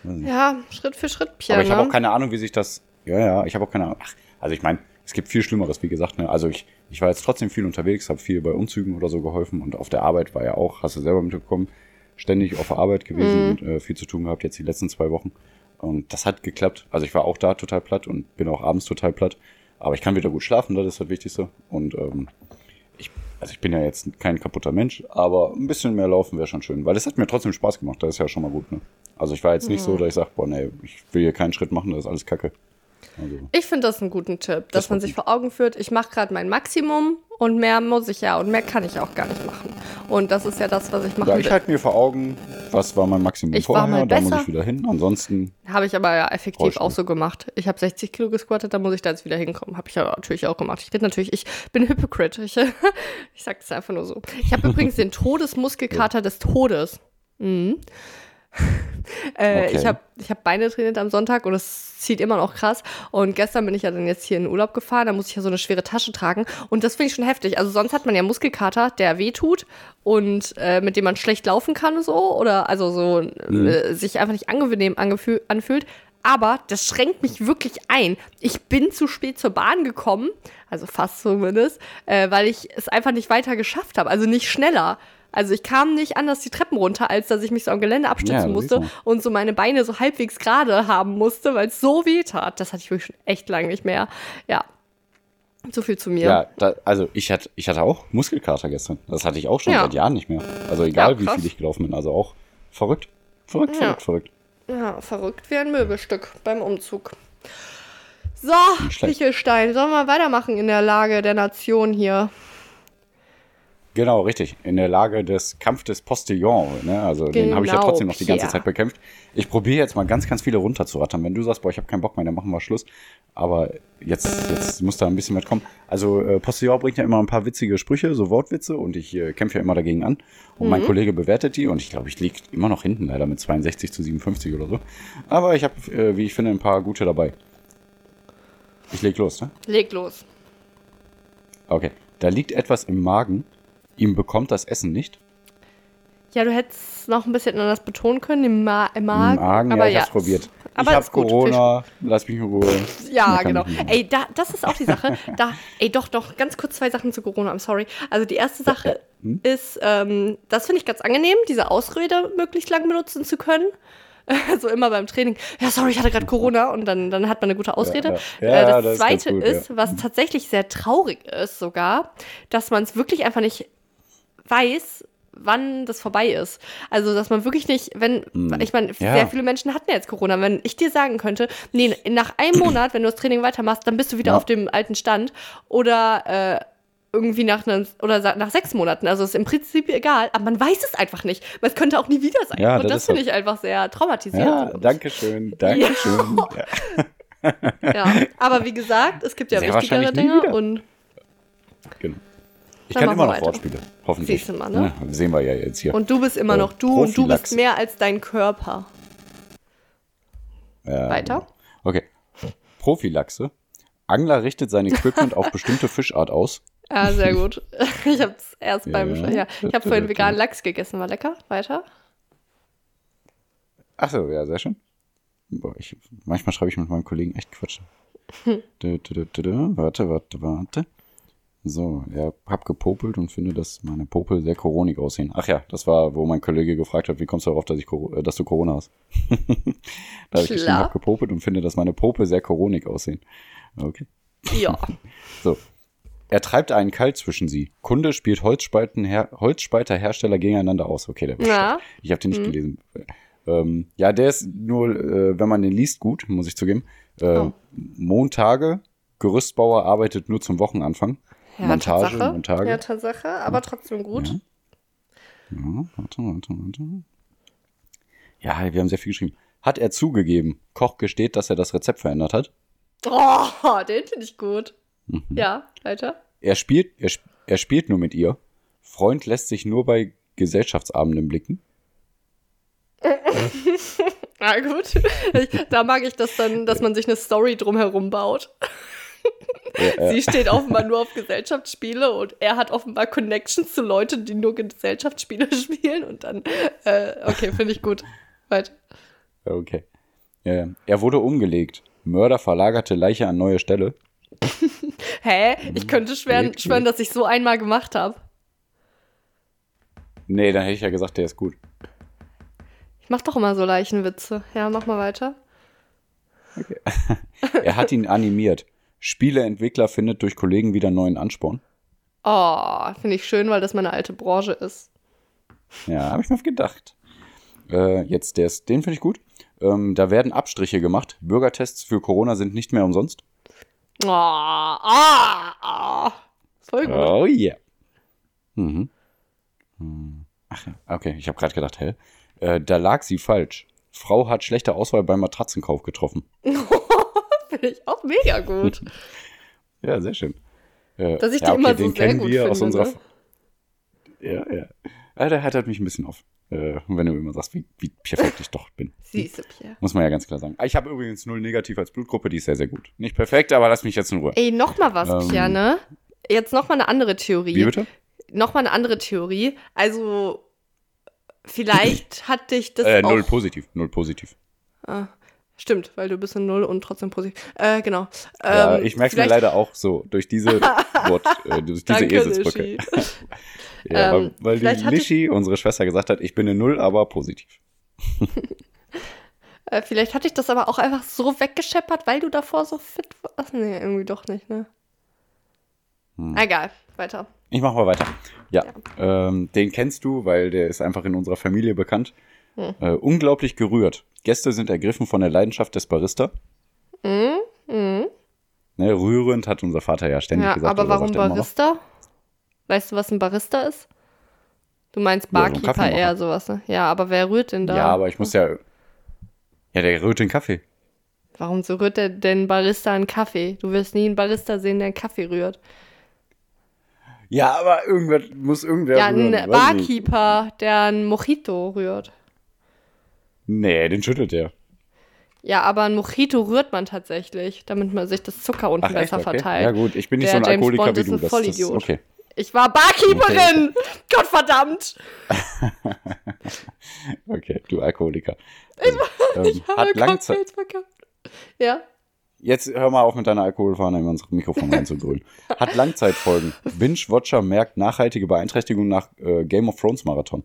Ja, Schritt für Schritt, Pierre. Aber ich habe ne? auch keine Ahnung, wie sich das. Ja, ja, ich habe auch keine Ahnung. Ach, also ich meine, es gibt viel Schlimmeres, wie gesagt. Ne? Also ich, ich war jetzt trotzdem viel unterwegs, habe viel bei Umzügen oder so geholfen und auf der Arbeit war ja auch, hast du selber mitbekommen, ständig auf der Arbeit gewesen und äh, viel zu tun gehabt jetzt die letzten zwei Wochen. Und das hat geklappt. Also ich war auch da total platt und bin auch abends total platt. Aber ich kann wieder gut schlafen, das ist das Wichtigste. Und ähm, ich, also ich bin ja jetzt kein kaputter Mensch, aber ein bisschen mehr laufen wäre schon schön, weil es hat mir trotzdem Spaß gemacht, das ist ja schon mal gut, ne? Also ich war jetzt nicht so, dass ich sage, boah, nee, ich will hier keinen Schritt machen, das ist alles Kacke. Also, Ich finde das einen guten Tipp, dass Das man sich gut. vor Augen führt, ich mache gerade mein Maximum und mehr muss ich ja und mehr kann ich auch gar nicht machen. Und das ist ja das, was ich machen ja, ich halte mir vor Augen, was war mein Maximum Ich war vorher, da muss ich wieder hin. Ansonsten, Habe ich aber ja effektiv auch so gemacht. Ich habe 60 Kilo gesquattet, da muss ich da jetzt wieder hinkommen. Habe ich ja natürlich auch gemacht. Ich rede natürlich, ich bin Hypocrite. Ich, *laughs* ich sage das einfach nur so. Ich habe übrigens den Todesmuskelkater des Todes. Mhm. *laughs* äh, Okay. Ich habe ich hab Beine trainiert am Sonntag und es zieht immer noch krass. Und gestern bin ich ja dann jetzt hier in den Urlaub gefahren, da muss ich ja so eine schwere Tasche tragen. Und das finde ich schon heftig. Also sonst hat man ja Muskelkater, der wehtut und äh, mit dem man schlecht laufen kann so. Oder also so äh, sich einfach nicht angenehm anfühlt. Aber das schränkt mich wirklich ein. Ich bin zu spät zur Bahn gekommen, also fast zumindest, äh, weil ich es einfach nicht weiter geschafft habe, also nicht schneller. Also ich kam nicht anders die Treppen runter, als dass ich mich so am Gelände Ja, abstützen das musste und so meine Beine so halbwegs gerade haben musste, weil es so weh tat. Das hatte ich wirklich schon echt lange nicht mehr. Ja. So viel zu mir. ja, da, also ich hatte, ich hatte auch Muskelkater gestern. Das hatte ich auch schon Ja. seit Jahren nicht mehr. Also egal, Ja, wie viel ich gelaufen bin. Also auch verrückt. Verrückt, Ja. verrückt, verrückt. Ja, verrückt wie ein Möbelstück beim Umzug. So. Pichelstein, sollen wir weitermachen in der Lage der Nation hier? Genau, richtig. In der Lage des Kampf des Postillons. Ne? Also den habe ich ja Genau, trotzdem noch die ganze Pierre. Zeit bekämpft. Ich probiere jetzt mal ganz, ganz viele runterzurattern. Wenn du sagst, boah, ich habe keinen Bock mehr, dann machen wir Schluss. Aber jetzt, jetzt muss da ein bisschen was kommen. Also äh, Postillon bringt ja immer ein paar witzige Sprüche, so Wortwitze. Und ich äh, kämpfe ja immer dagegen an. Und Mhm. mein Kollege bewertet die. Und ich glaube, ich liege immer noch hinten, leider mit 62 zu 57 oder so. Aber ich habe, äh, wie ich finde, ein paar gute dabei. Ich leg los, ne? Leg los. Okay. Da liegt etwas im Magen. Ihm bekommt das Essen nicht. Ja, du hättest noch ein bisschen anders betonen können, im, Ma im Magen. Im Magen, aber ja, ich hab's probiert. Aber ich ist hab gut. Corona, lass mich in Ruhe. Ja, genau. Ey, da, das ist auch die Sache. Da, ey, doch, doch, ganz kurz zwei Sachen zu Corona, I'm sorry. Also die erste Sache Hm? ist, ähm, das finde ich ganz angenehm, diese Ausrede möglichst lang benutzen zu können. *laughs* Also immer beim Training, ja, sorry, ich hatte gerade Corona und dann, dann hat man eine gute Ausrede. ja. Ja, äh, das, das ist zweite gut, ist, was tatsächlich sehr traurig ist sogar, dass man es wirklich einfach nicht weiß, wann das vorbei ist. Also, dass man wirklich nicht, wenn, ich meine, Ja. sehr viele Menschen hatten jetzt Corona. Wenn ich dir sagen könnte, nee, nach einem Monat, wenn du das Training weitermachst, dann bist du wieder Ja. auf dem alten Stand. Oder äh, irgendwie nach einem, oder nach sechs Monaten. Also ist im Prinzip egal, aber man weiß es einfach nicht. Es könnte auch nie wieder sein. Ja, Und das das finde ich einfach sehr traumatisierend. Ja, danke schön, danke schön. *laughs* Ja. Aber wie gesagt, es gibt ja Sehr wichtigere Dinge und genau. Ich Dann kann immer noch weiter. Wortspiele, hoffentlich. Siehst du mal, ne? Ja, sehen wir ja jetzt hier. Und du bist immer Äh, noch du und du bist mehr als dein Körper. Ja, Weiter? Okay. Prophylaxe. Angler richtet sein Equipment auf bestimmte Fischart aus. Ja, *laughs* sehr gut. *laughs* Ich habe es erst beim. Ja. Ja, ich habe vorhin veganen *laughs* Lachs gegessen, war lecker. Weiter. Ach so, ja, sehr schön. Boah, ich, manchmal schreibe ich mit meinem Kollegen echt Quatsch. Dö, dö, dö, dö. Warte, warte, warte. So, ja, hab gepopelt und finde, dass meine Popel sehr coronig aussehen. Ach ja, das war, wo mein Kollege gefragt hat, wie kommst du darauf, dass, ich, äh, dass du Corona hast? *laughs* da habe ich geschrieben, hab gepopelt und finde, dass meine Popel sehr coronig aussehen. Okay. Ja. *laughs* So. Er treibt einen Kalt zwischen sie. Kunde spielt Holzspalten her Holzspalterhersteller gegeneinander aus. Okay, der war Ja. Ich habe den nicht gelesen. Ähm, ja, der ist nur, äh, wenn man den liest, gut, muss ich zugeben. Äh, Oh. Montage, Gerüstbauer arbeitet nur zum Wochenanfang. Ja, Montage, Tatsache. Montage. Ja, Tatsache, aber trotzdem gut. Ja. Ja, warte, warte, warte. Ja, wir haben sehr viel geschrieben. Hat er zugegeben. Koch gesteht, dass er das Rezept verändert hat. Oh, den finde ich gut. Mhm. Ja, weiter. Er spielt, er, er spielt nur mit ihr. Freund lässt sich nur bei Gesellschaftsabenden blicken. Na *laughs* gut. Ich, da mag ich das dann, dass man sich eine Story drumherum baut. Sie steht offenbar nur auf Gesellschaftsspiele und er hat offenbar Connections zu Leuten, die nur Gesellschaftsspiele *laughs* spielen und dann, äh, okay, finde ich gut. Weiter. Okay. Äh, er wurde umgelegt. Mörder verlagerte Leiche an neue Stelle. *laughs* Hä? Ich könnte schwören, schwören dass ich so einmal gemacht habe. Nee, dann hätte ich ja gesagt, der ist gut. Ich mach doch immer so Leichenwitze. Ja, mach mal weiter. *laughs* Er hat ihn animiert. Spieleentwickler findet durch Kollegen wieder neuen Ansporn. Oh, finde ich schön, weil das meine alte Branche ist. Ja, habe ich mir gedacht. Äh, jetzt der ist, den finde ich gut. Ähm, da werden Abstriche gemacht. Bürgertests für Corona sind nicht mehr umsonst. Oh, ah, ah. Voll gut. Oh yeah. Mhm. Hm. Ach ja, okay, ich habe gerade gedacht, hä? Äh, da lag sie falsch. Frau hat schlechte Auswahl beim Matratzenkauf getroffen. *laughs* *laughs* Finde ich auch mega gut. *laughs* Ja, sehr schön. Äh, Dass ich ja, die immer so den sehr kennen gut wir aus finde, unserer. ne? Ja, ja. ja. Der heitert mich ein bisschen auf. Äh, wenn du immer sagst, wie, wie perfekt ich doch bin. *laughs* Siehste, Pierre. Muss man ja ganz klar sagen. Ah, Ich habe übrigens null negativ als Blutgruppe, die ist sehr, sehr gut. Nicht perfekt, aber lass mich jetzt in Ruhe. Ey, noch mal was, Ähm, Pierre, ne? Jetzt noch mal eine andere Theorie. Wie bitte? Noch mal eine andere Theorie. Also, vielleicht *clears throat* hat dich das Äh, auch... null positiv. Null positiv. Ah, stimmt, weil du bist in Null und trotzdem positiv. Äh, genau. ja, Ähm, ich merke mir vielleicht- leider auch so durch diese *laughs* Wort, äh, durch diese Danke, Eselsbrücke. *laughs* Ja, Ähm, weil, weil die Lischi, unsere Schwester, gesagt hat, ich bin eine Null, aber positiv. *laughs* Äh, vielleicht hatte ich das aber auch einfach so weggescheppert, weil du davor so fit warst. Nee, irgendwie doch nicht, ne? Hm. Egal, weiter. Ich mach mal weiter. Ja, Ähm, den kennst du, weil der ist einfach in unserer Familie bekannt. Hm. Äh, unglaublich gerührt. Gäste sind ergriffen von der Leidenschaft des Barista. Mhm. Mhm. Ne, rührend hat unser Vater ja ständig Ja, gesagt. aber warum. Barista? Weißt du, was ein Barista ist? Du meinst Ja, so Barkeeper Kaffeemacher. eher sowas, ne? Ja, aber wer rührt denn da? Ja, aber ich muss ja. Ja, der rührt den Kaffee. Warum so rührt der denn Barista einen Kaffee? Du wirst nie einen Barista sehen, der einen Kaffee rührt. Ja, aber irgendwer muss irgendwer ja, rühren. ein. Barkeeper, der einen Mojito rührt. Nee, den schüttelt der. Ja, aber ein Mojito rührt man tatsächlich, damit man sich das Zucker unten Ach, echt? besser Okay. verteilt. Ja, gut, ich bin nicht Der so ein James Alkoholiker Bond wie ist du. ein Das, das, Vollidiot. okay. Ich war Barkeeperin! *laughs* Gottverdammt! *laughs* Okay, du Alkoholiker. Also, ähm, hat Langzeit. Cocktails verkauft. Ja. Jetzt hör mal auf mit deiner Alkoholfahne in unser Mikrofon reinzugrülen. Hat Langzeitfolgen. Binge-Watcher merkt nachhaltige Beeinträchtigung nach äh, Game of Thrones Marathon.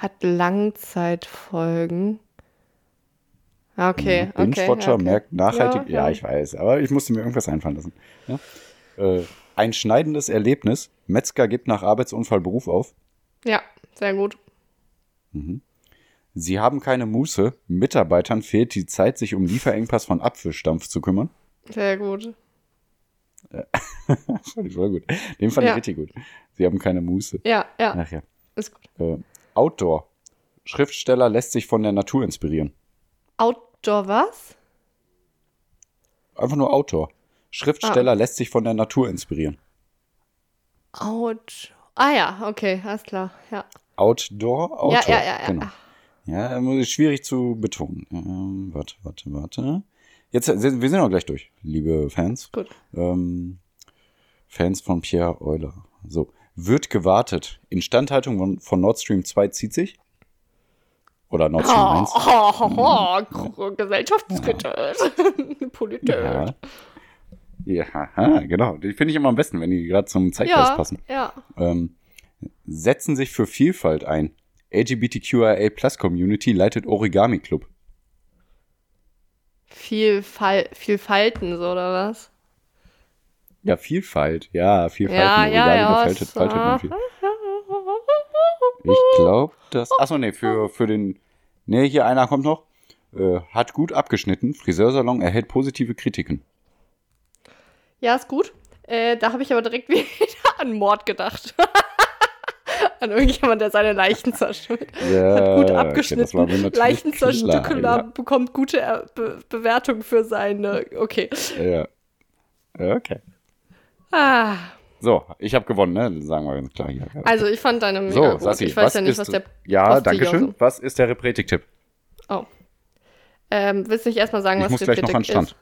Hat Langzeitfolgen. Ah, Okay, okay. Binge-Watcher okay. merkt nachhaltig. Ja, Ja, ich weiß, aber ich musste mir irgendwas einfallen lassen. Ja? Äh, ein schneidendes Erlebnis. Metzger gibt nach Arbeitsunfall Beruf auf. Ja, sehr gut. Sie haben keine Muße. Mitarbeitern fehlt die Zeit, sich um Lieferengpass von Apfelstampf zu kümmern. Sehr gut. *laughs* fand ich voll gut. Den fand Ja. ich richtig gut. Sie haben keine Muße. Ja, ja, Ach ja. ist gut. Äh, Outdoor. Schriftsteller lässt sich von der Natur inspirieren. Outdoor was? Einfach nur Outdoor. Ah. Schriftsteller lässt sich von der Natur inspirieren. Out. Ah ja, okay, alles klar. Ja. Outdoor, Outdoor. Ja, ja, ja, ja. Genau. Ja, schwierig zu betonen. Ähm, warte, warte, warte. Jetzt, sind- wir sind auch gleich durch, liebe Fans. Gut. Ähm, Fans von Pierre Euler. So. Wird gewartet. Instandhaltung von, von Nord Stream 2 zieht sich? Oder Nord Stream Oh, 1? oh, oh, oh, Gesellschaftskritisch. *laughs* Politik. Ja. Ja, genau. Die finde ich immer am besten, wenn die gerade zum Zeitgeist Ja, passen. ja. Ähm, setzen sich für Vielfalt ein. LGBTQIA Plus Community leitet Origami Club. Viel, Fal viel Falten, so, oder was? Ja, Vielfalt. Ja, Vielfalt. Ja, ja, ja, war- viel. Ich glaube, das. Achso, nee, für, für den. Nee, hier einer kommt noch. Äh, hat gut abgeschnitten. Friseursalon erhält positive Kritiken. Ja, ist gut. Äh, da habe ich aber direkt *laughs* wieder an Mord gedacht. *laughs* an irgendjemand, der seine Leichen zerstört. Ja, Hat gut okay, abgeschnitten. mir natürlich Leichenzerstückeler klar, bekommt gute äh, Be Bewertung für seine. Okay. Ja. ja. Okay. Ah, So, ich habe gewonnen, ne? Sagen wir ganz klar hier. also ich fand deine mega so, gut. Sassi, ich weiß ja nicht, ist, was der. Ja, danke schön. so- Was ist der Repretik-Tipp? Oh. Ähm, willst du nicht erstmal sagen, Ich was muss gleich noch an Repretik Strand.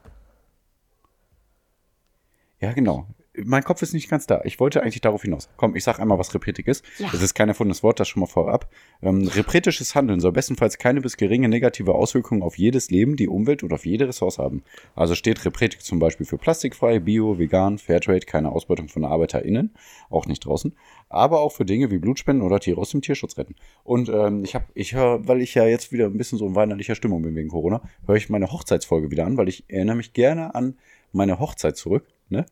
Ja, genau. Mein Kopf ist nicht ganz da. Ich wollte eigentlich darauf hinaus. Komm, ich sag einmal, was Repretik ist. Ja. Das ist kein erfundenes Wort, das schon mal vorab. Ähm, repretisches Handeln soll bestenfalls keine bis geringe negative Auswirkungen auf jedes Leben, die Umwelt und auf jede Ressource haben. Also steht Repretik zum Beispiel für plastikfrei, bio, vegan, Fairtrade, keine Ausbeutung von ArbeiterInnen, auch nicht draußen, aber auch für Dinge wie Blutspenden oder Tiere aus dem Tierschutz retten. Und ähm, ich habe, ich höre, weil ich ja jetzt wieder ein bisschen so in weinerlicher Stimmung bin wegen Corona, höre ich meine Hochzeitsfolge wieder an, weil ich erinnere mich gerne an meine Hochzeit zurück, ne?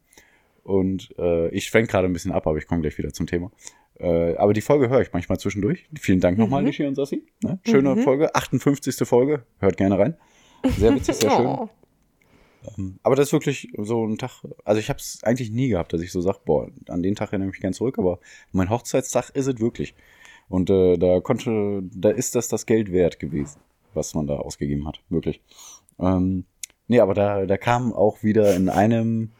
Und äh, ich schwenk gerade ein bisschen ab, aber ich komme gleich wieder zum Thema. Äh, aber die Folge höre ich manchmal zwischendurch. Vielen Dank nochmal, Mhm. Nishi und Sassi. Ne? Schöne Folge, 58. Folge. Hört gerne rein. Sehr witzig, sehr *laughs* schön. Oh. Aber das ist wirklich so ein Tag, also ich habe es eigentlich nie gehabt, dass ich so sage, boah, an den Tag erinnere ich mich gern zurück, aber mein Hochzeitstag ist es wirklich. Und äh, da konnte, da ist das das Geld wert gewesen, was man da ausgegeben hat, wirklich. Ähm, nee, aber da, da kam auch wieder in einem,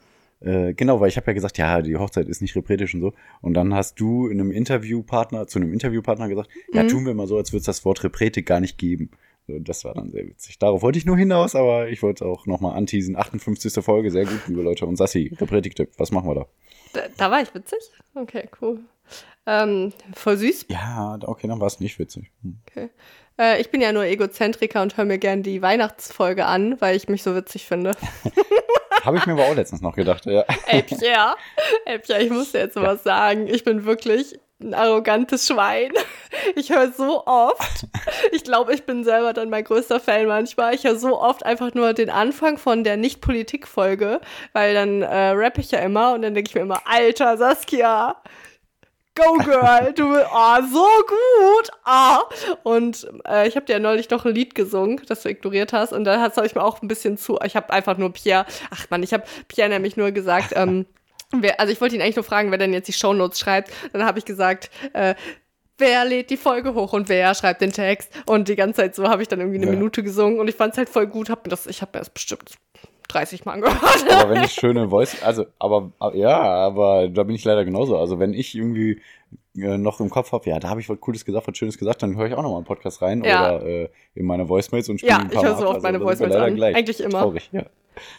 äh, genau, weil ich habe ja gesagt, ja, die Hochzeit ist nicht repretisch und so. Und dann hast du in einem Interviewpartner, zu einem Interviewpartner gesagt, ja, Mhm. tun wir mal so, als würde es das Wort Repretik gar nicht geben. So, Das war dann sehr witzig. Darauf wollte ich nur hinaus, aber ich wollte auch nochmal anteasen. 58. Folge, sehr gut, liebe Leute. Und Sassi, Repretik-Tipp, was machen wir da? Da, da war ich witzig? Okay, cool. Ähm, voll süß. Ja, okay, dann war es nicht witzig. Hm. Okay. Äh, ich bin ja nur Egozentriker und höre mir gern die Weihnachtsfolge an, weil ich mich so witzig finde. *laughs* Habe ich mir aber auch letztens noch gedacht, ja. Ey, Pierre, ey, Pierre, ich muss dir jetzt was sagen. Ich bin wirklich ein arrogantes Schwein. Ich höre so oft, ich glaube, ich bin selber dann mein größter Fan manchmal. Ich höre so oft einfach nur den Anfang von der Nicht-Politik-Folge, weil dann äh, rappe ich ja immer und dann denke ich mir immer, Alter, Saskia, Go Girl, du oh, so gut. Ah. Und äh, ich habe dir ja neulich noch ein Lied gesungen, das du ignoriert hast. Und da habe ich mir auch ein bisschen zu. Ich habe einfach nur Pierre. Ach man, ich habe Pierre nämlich nur gesagt, ähm, wer, also ich wollte ihn eigentlich nur fragen, wer denn jetzt die Shownotes schreibt. Dann habe ich gesagt, äh, wer lädt die Folge hoch und wer schreibt den Text. Und die ganze Zeit so habe ich dann irgendwie eine Ja. Minute gesungen und ich fand es halt voll gut. Hab mir das, ich habe mir das bestimmt 30 Mal angehört. Aber wenn ich schöne Voice, also, aber, ja, aber da bin ich leider genauso. Also wenn ich irgendwie äh, noch im Kopf habe, ja, da habe ich was Cooles gesagt, was Schönes gesagt, dann höre ich auch nochmal einen Podcast rein Ja. oder äh, in meine Voicemails und spiele Ja, ein ich paar höre so oft meine wir Voicemails an. gleich. Eigentlich immer. Traurig, ja.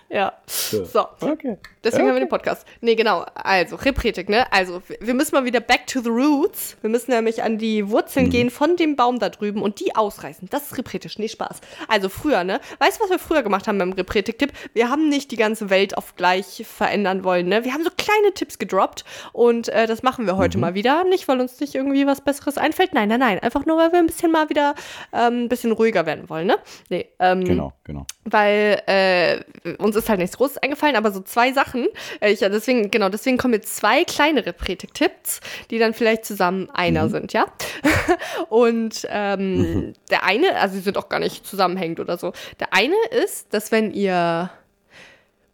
Ja. So. Okay. Deswegen Ja, haben wir den Podcast. Nee, genau. Also, Repretik, ne? Also, wir- müssen mal wieder back to the roots. Wir müssen nämlich an die Wurzeln Mhm. gehen von dem Baum da drüben und die ausreißen. Das ist repretisch. Nee, Spaß. Also, früher, ne? Weißt du, was wir früher gemacht haben beim Repretik-Tipp? Wir haben nicht die ganze Welt auf gleich verändern wollen, ne? Wir haben so kleine Tipps gedroppt und äh, das machen wir Mhm. heute mal wieder. Nicht, weil uns nicht irgendwie was Besseres einfällt. Nein, nein, nein. Einfach nur, weil wir ein bisschen mal wieder ähm, ein bisschen ruhiger werden wollen, ne? Nee, ähm, Genau, genau. weil äh, uns ist halt nichts Großes eingefallen, aber so zwei Sachen. Äh, ich, ja, deswegen, genau, deswegen kommen jetzt zwei kleinere Predigt-Tipps, die dann vielleicht zusammen einer sind, ja. *laughs* Und ähm, der eine, also sie sind auch gar nicht zusammenhängend oder so. Der eine ist, dass wenn ihr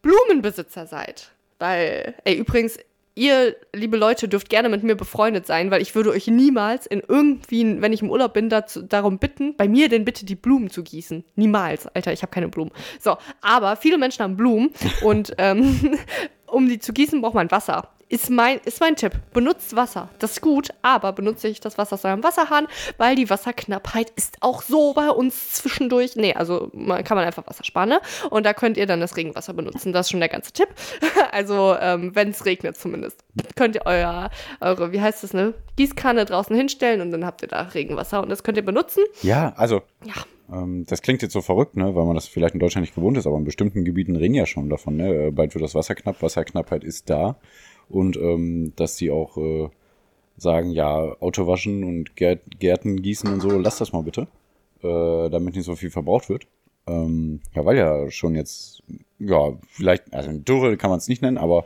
Blumenbesitzer seid, weil, ey, übrigens, ihr, liebe Leute, dürft gerne mit mir befreundet sein, weil ich würde euch niemals in irgendwie, wenn ich im Urlaub bin, dazu, darum bitten, bei mir denn bitte die Blumen zu gießen. Niemals, Alter, ich habe keine Blumen. So, aber viele Menschen haben Blumen und ähm, *laughs* um die zu gießen, braucht man Wasser. Ist mein, ist mein Tipp. Benutzt Wasser. Das ist gut, aber benutze ich das Wasser aus eurem Wasserhahn, weil die Wasserknappheit ist auch so bei uns zwischendurch. Nee, also man, kann man einfach Wasser sparen, ne? Und da könnt ihr dann das Regenwasser benutzen. Das ist schon der ganze Tipp. *laughs* Also, ähm, wenn es regnet zumindest, könnt ihr euer, eure, wie heißt das, ne? Gießkanne draußen hinstellen und dann habt ihr da Regenwasser und das könnt ihr benutzen. Ja, also, Ja. ähm, das klingt jetzt so verrückt, ne, weil man das vielleicht in Deutschland nicht gewohnt ist, aber in bestimmten Gebieten reden ja schon davon, ne? Äh, Bald wird das Wasser knapp, Wasserknappheit ist da. Und ähm, dass die auch äh, sagen, ja, Auto waschen und Gärt Gärten gießen und so, lasst das mal bitte, äh, damit nicht so viel verbraucht wird. Ähm, ja, weil ja schon jetzt, ja, vielleicht, also Dürre kann man es nicht nennen, aber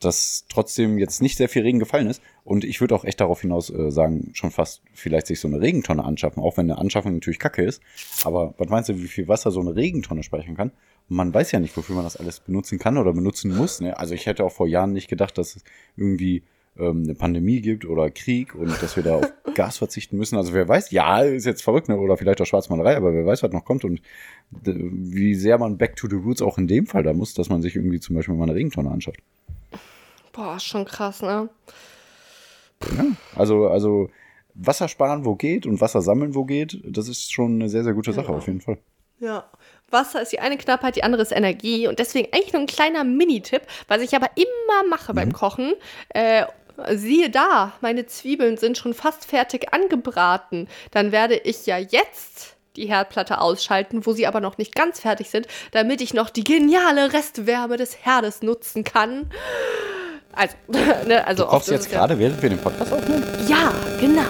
dass trotzdem jetzt nicht sehr viel Regen gefallen ist. Und ich würde auch echt darauf hinaus äh, sagen, schon fast vielleicht sich so eine Regentonne anschaffen, auch wenn eine Anschaffung natürlich kacke ist. Aber was meinst du, wie viel Wasser so eine Regentonne speichern kann? Man weiß ja nicht, wofür man das alles benutzen kann oder benutzen muss. Ne? Also ich hätte auch vor Jahren nicht gedacht, dass es irgendwie ähm, eine Pandemie gibt oder Krieg und dass wir da auf *laughs* Gas verzichten müssen. Also wer weiß, ja, ist jetzt verrückt, ne? oder vielleicht auch Schwarzmalerei, aber wer weiß, was noch kommt und wie sehr man back to the roots auch in dem Fall da muss, dass man sich irgendwie zum Beispiel mal eine Regentonne anschafft. Boah, schon krass, ne? Ja, also, also Wasser sparen, wo geht und Wasser sammeln, wo geht, das ist schon eine sehr, sehr gute Sache, auf jeden Fall. Ja. Wasser ist die eine Knappheit, die andere ist Energie. Und deswegen eigentlich nur ein kleiner Minitipp, was ich aber immer mache beim Kochen. Äh, siehe da, meine Zwiebeln sind schon fast fertig angebraten. Dann werde ich ja jetzt die Herdplatte ausschalten, wo sie aber noch nicht ganz fertig sind, damit ich noch die geniale Restwärme des Herdes nutzen kann. Also, *laughs* ne, also Du kochst jetzt gerade, während wir den Podcast aufnehmen? ja, genau.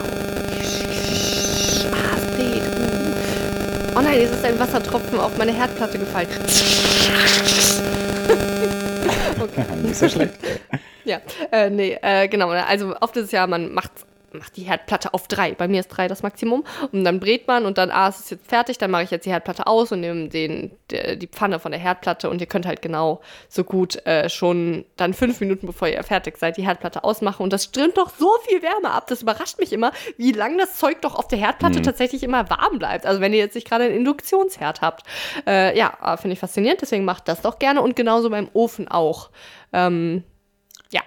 Ah, es geht. Uh. Oh nein, es ist ein Wassertropfen auf meine Herdplatte gefallen. *laughs* Nicht so schlecht. Ja, äh, nee, äh, genau. Also oft ist es ja, man macht, macht die Herdplatte auf drei. Bei mir ist drei das Maximum. Und dann brät man und dann, ah, es ist jetzt fertig, dann mache ich jetzt die Herdplatte aus und nehme den, der, die Pfanne von der Herdplatte und ihr könnt halt genau so gut äh, schon dann fünf Minuten, bevor ihr fertig seid, die Herdplatte ausmachen. Und das strömt doch so viel Wärme ab. Das überrascht mich immer, wie lange das Zeug doch auf der Herdplatte tatsächlich immer warm bleibt. Also wenn ihr jetzt nicht gerade einen Induktionsherd habt. Äh, ja, äh, finde ich faszinierend, deswegen macht das doch gerne und genauso beim Ofen auch. Ähm, ja,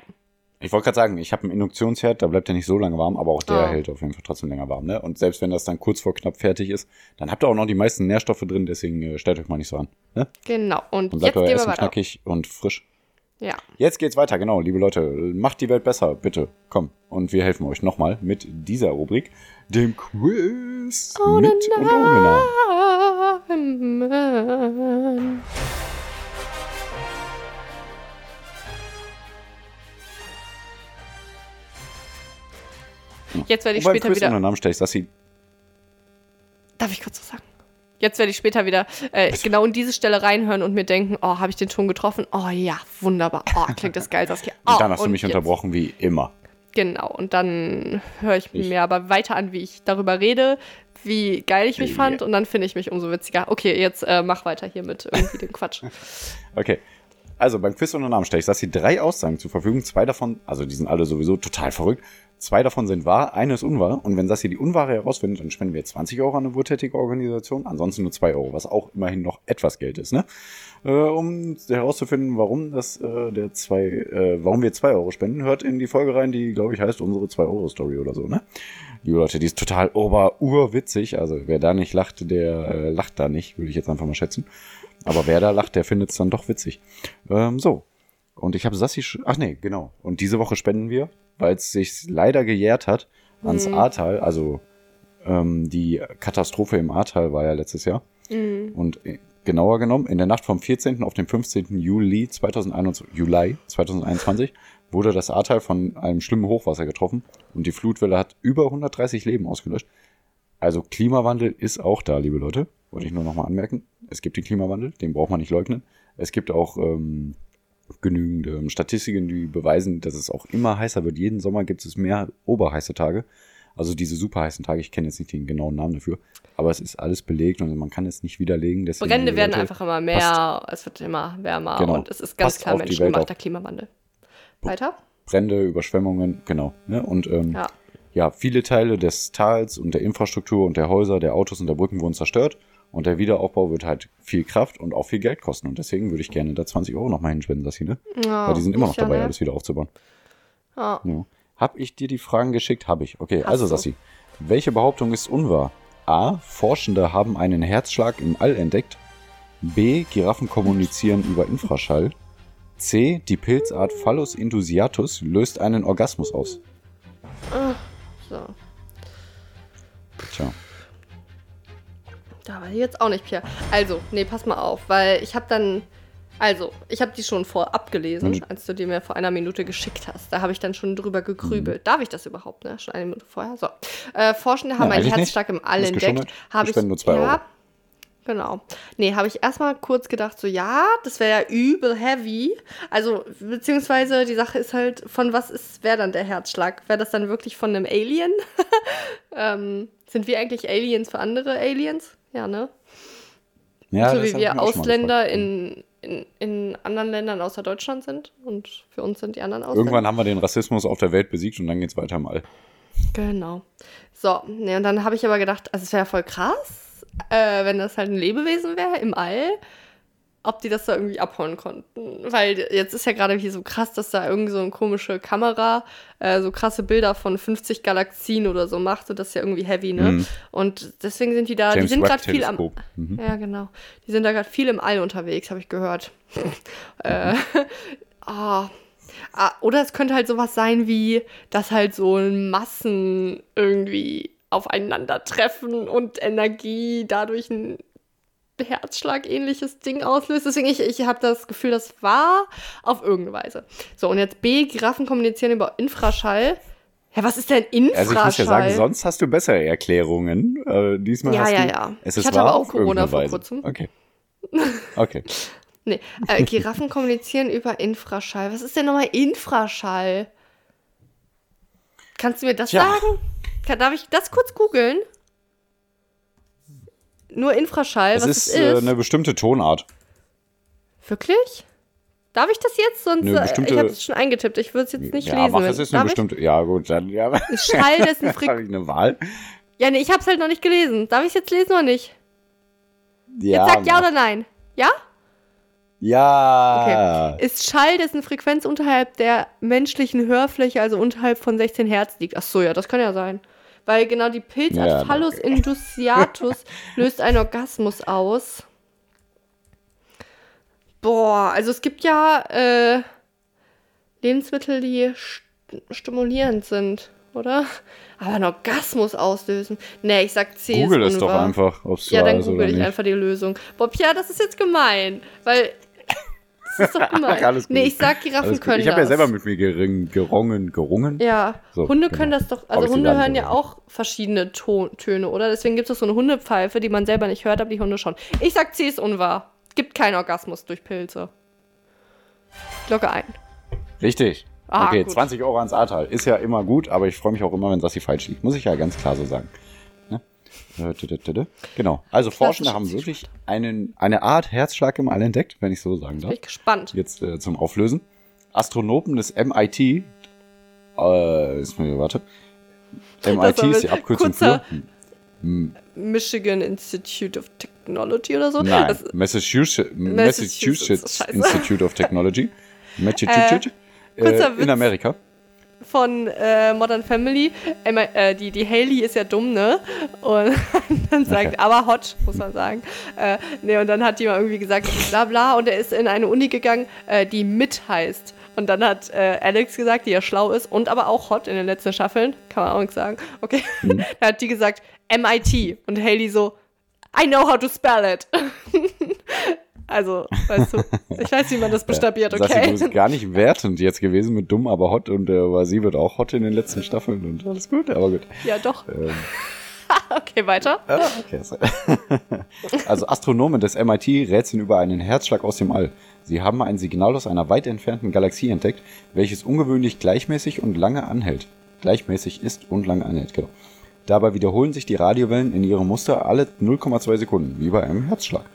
Ich wollte gerade sagen, ich habe einen Induktionsherd, da bleibt er nicht so lange warm, aber auch der Ah. hält auf jeden Fall trotzdem länger warm. Ne? Und selbst wenn das dann kurz vor knapp fertig ist, dann habt ihr auch noch die meisten Nährstoffe drin, deswegen äh, stellt euch mal nicht so an. Ne? genau. Und, Und jetzt bleibt euer gehen wir Essen weiter. knackig und frisch. Ja. Jetzt geht's weiter, genau, liebe Leute. Macht die Welt besser, bitte. Komm. Und wir helfen euch nochmal mit dieser Rubrik, dem Quiz Ohne mit und ohne Namen. Jetzt werde ich Und beim später wieder. Namen stelle ich Sassi. Darf ich kurz was sagen? Jetzt werde ich später wieder äh, genau in diese Stelle reinhören und mir denken, oh, habe ich den Ton getroffen? Oh ja, wunderbar. Oh, klingt das geil, Saskia. Oh, Und dann hast du mich jetzt- unterbrochen, wie immer. Genau, und dann höre ich, Ich- mir aber weiter an, wie ich darüber rede, wie geil ich mich Ja. fand und dann finde ich mich umso witziger. Okay, jetzt äh, mach weiter hier mit irgendwie dem Quatsch. *laughs* Okay. Also beim Quiz ohne Namen stelle ich Sassi drei Aussagen zur Verfügung. Zwei davon, also die sind alle sowieso total verrückt. Zwei davon sind wahr, eine ist unwahr. Und wenn Sassi die Unwahre herausfindet, dann spenden wir 20 Euro an eine wohltätige Organisation. Ansonsten nur 2 Euro, was auch immerhin noch etwas Geld ist, ne? Äh, um herauszufinden, warum das äh, der zwei, äh, warum wir 2 Euro spenden, hört in die Folge rein, die, glaube ich, heißt unsere 2 Euro Story oder so, ne? Liebe Leute, die ist total ober-urwitzig. Also wer da nicht lacht, der äh, lacht da nicht, würde ich jetzt einfach mal schätzen. Aber wer da lacht, der findet es dann doch witzig. Ähm, so. Und ich habe Sassi. Ach nee, genau. Und diese Woche spenden wir, weil es sich leider gejährt hat, ans Ahrtal. Also ähm, die Katastrophe im Ahrtal war ja letztes Jahr. Und äh, genauer genommen, in der Nacht vom 14. auf den 15. Juli 2021, Juli 2021 wurde das Ahrtal von einem schlimmen Hochwasser getroffen und die Flutwelle hat über 130 Leben ausgelöscht. Also Klimawandel ist auch da, liebe Leute. Wollte ich nur nochmal anmerken. Es gibt den Klimawandel, den braucht man nicht leugnen. Es gibt auch ähm, genügend ähm, Statistiken, die beweisen, dass es auch immer heißer wird. Jeden Sommer gibt es mehr oberheiße Tage. Also diese super heißen Tage, ich kenne jetzt nicht den genauen Namen dafür, aber es ist alles belegt und man kann es nicht widerlegen. Brände werden Leute, einfach immer mehr, es wird immer wärmer Genau. und es ist ganz Passt klar menschengemachter. Klimawandel. Weiter? Brände, Überschwemmungen, genau. Ne? Und ähm, Ja. ja, viele Teile des Tals und der Infrastruktur und der Häuser, der Autos und der Brücken wurden zerstört. Und der Wiederaufbau wird halt viel Kraft und auch viel Geld kosten. Und deswegen würde ich gerne da 20 Euro nochmal hinspenden, das hier, ne? Ja, Weil die sind immer noch dabei, ne? alles wieder aufzubauen. Ja. Ja. Hab ich dir die Fragen geschickt? Habe ich. Okay, Hast also du. Sassi. Welche Behauptung ist unwahr? A. Forschende haben einen Herzschlag im All entdeckt. B. Giraffen kommunizieren über Infraschall. C. Die Pilzart Phallus indusiatus löst einen Orgasmus aus. So. Tja. Da war ich jetzt auch nicht, Pierre. Also, nee, pass mal auf, weil ich habe dann. Also, ich habe die schon vorab gelesen, Mhm. als du die mir vor einer Minute geschickt hast. Da habe ich dann schon drüber gegrübelt. Darf ich das überhaupt, ne? Schon eine Minute vorher. So. Äh, Forschende haben eigentlich nicht. Herzschlag im All entdeckt. Habe ich. nur zwei ja, Euro. Genau. Nee, habe ich erstmal kurz gedacht, so ja, das wäre ja übel heavy. Also, beziehungsweise die Sache ist halt, von was ist, wäre dann der Herzschlag? Wäre das dann wirklich von einem Alien? *laughs* ähm, sind wir eigentlich Aliens für andere Aliens? Ja, ne? Ja, so wie wir mal Ausländer gefragt. in, in, in anderen Ländern außer Deutschland sind und für uns sind die anderen Ausländer. Irgendwann haben wir den Rassismus auf der Welt besiegt und dann geht's weiter im All. Genau. So, nee, und dann habe ich aber gedacht, also es wäre voll krass, äh, wenn das halt ein Lebewesen wäre im All. ob die das da irgendwie abholen konnten. Weil jetzt ist ja gerade hier so krass, dass da irgend so eine komische Kamera äh, so krasse Bilder von 50 Galaxien oder so macht. Und das ist ja irgendwie heavy, ne? Mhm. Und deswegen sind die da, die James sind Webb gerade viel am. Mhm. Ja, genau. Die sind da gerade viel im All unterwegs, habe ich gehört. *laughs* äh. *laughs* Ah, oder es könnte halt sowas sein wie, dass halt so Massen irgendwie aufeinandertreffen und Energie dadurch ein Herzschlag-ähnliches Ding auslöst. Deswegen, ich, ich habe das Gefühl, das war auf irgendeine Weise. So, und jetzt B, Giraffen kommunizieren über Infraschall. Ja, was ist denn Infraschall? Also ich muss ja sagen, sonst hast du bessere Erklärungen. Äh, diesmal Ja, hast ja, du, ja. Es Ich ist hatte aber auch Corona vor kurzem. Okay. *laughs* Okay. Nee, äh, Giraffen kommunizieren über Infraschall. Was ist denn nochmal Infraschall? Kannst du mir das Tja. sagen? Kann, darf ich das kurz googeln? Nur Infraschall, Es was ist es äh, ist? eine bestimmte Tonart. Wirklich? Darf ich das jetzt? Sonst, Eine äh, bestimmte- ich habe es schon eingetippt. Ich würde es jetzt nicht ja, lesen. mach, es ist eine ich? bestimmte. Ja, gut, dann ja. Schall dessen Habe Frequenz. ich eine Wahl? Ja, nee, ich habe es halt noch nicht gelesen. Darf ich es jetzt lesen oder nicht? Ja. Jetzt sagt ja oder nein. Ja? Ja. Ist Schall, dessen Frequenz unterhalb der menschlichen Hörfläche, also unterhalb von 16 Hertz liegt. Ach so, ja, das kann ja sein. Weil genau die Pilzart Ja, Phallus induciatus *laughs* löst einen Orgasmus aus. Boah, also es gibt ja äh, Lebensmittel, die st stimulierend sind, oder? Aber einen Orgasmus auslösen. Nee, ich sag C Google ist es doch einfach, ob es Ja, dann google ich einfach die Lösung. Bob, ja, das ist jetzt gemein, weil ist doch gemein. *laughs* Alles gut. nee, ich sag, Giraffen können Ich habe ja das. selber mit mir gering, gerungen, gerungen. Ja, So, Hunde genau. können das doch, also Hunde hören ja gesagt. auch verschiedene Ton Töne, oder? Deswegen gibt es so eine Hundepfeife, die man selber nicht hört, aber die Hunde schon. Ich sag, C ist unwahr. Gibt keinen Orgasmus durch Pilze. Locke ein. Richtig. Ah, okay, gut. 20 Euro ans Ahrtal. Ist ja immer gut, aber ich freue mich auch immer, wenn Sassi falsch liegt. Muss ich ja ganz klar so sagen. Genau. Also Forschende haben wirklich einen, eine Art Herzschlag im All entdeckt, wenn ich so sagen Bin darf. ich gespannt. Jetzt äh, zum Auflösen. Astronomen des MIT, äh, ist mir, warte. MIT ist die Abkürzung für Hm, Michigan Institute of Technology oder so. Nein, Das, Massachusetts, Massachusetts. Institute of Technology. *laughs* Massachusetts. Äh, Witz. in Amerika. Von äh, Modern Family. Äh, die, die Haley ist ja dumm, ne? Und *laughs* dann sagt, aber hot, muss man sagen. Äh, ne, und dann hat die mal irgendwie gesagt, bla bla, und er ist in eine Uni gegangen, äh, die mit heißt. Und dann hat äh, Alex gesagt, die ja schlau ist und aber auch hot in den letzten Staffeln, kann man auch nichts sagen. Okay. Mhm. *laughs* da hat die gesagt, MIT. Und Haley so, I know how to spell it. *laughs* also, weißt du, ich weiß, wie man das *laughs* buchstabiert, Sassi, okay? du bist gar nicht wertend jetzt gewesen mit dumm, aber hot und äh, sie wird auch hot in den letzten Staffeln und alles gut, aber gut. ja, doch. Ähm, *laughs* Okay, weiter. ah, okay. *laughs* also Astronomen des MIT rätseln über einen Herzschlag aus dem All. Sie haben ein Signal aus einer weit entfernten Galaxie entdeckt, welches ungewöhnlich gleichmäßig und lange anhält. Gleichmäßig ist und lange anhält, genau. Dabei wiederholen sich die Radiowellen in ihrem Muster alle 0,2 Sekunden, wie bei einem Herzschlag.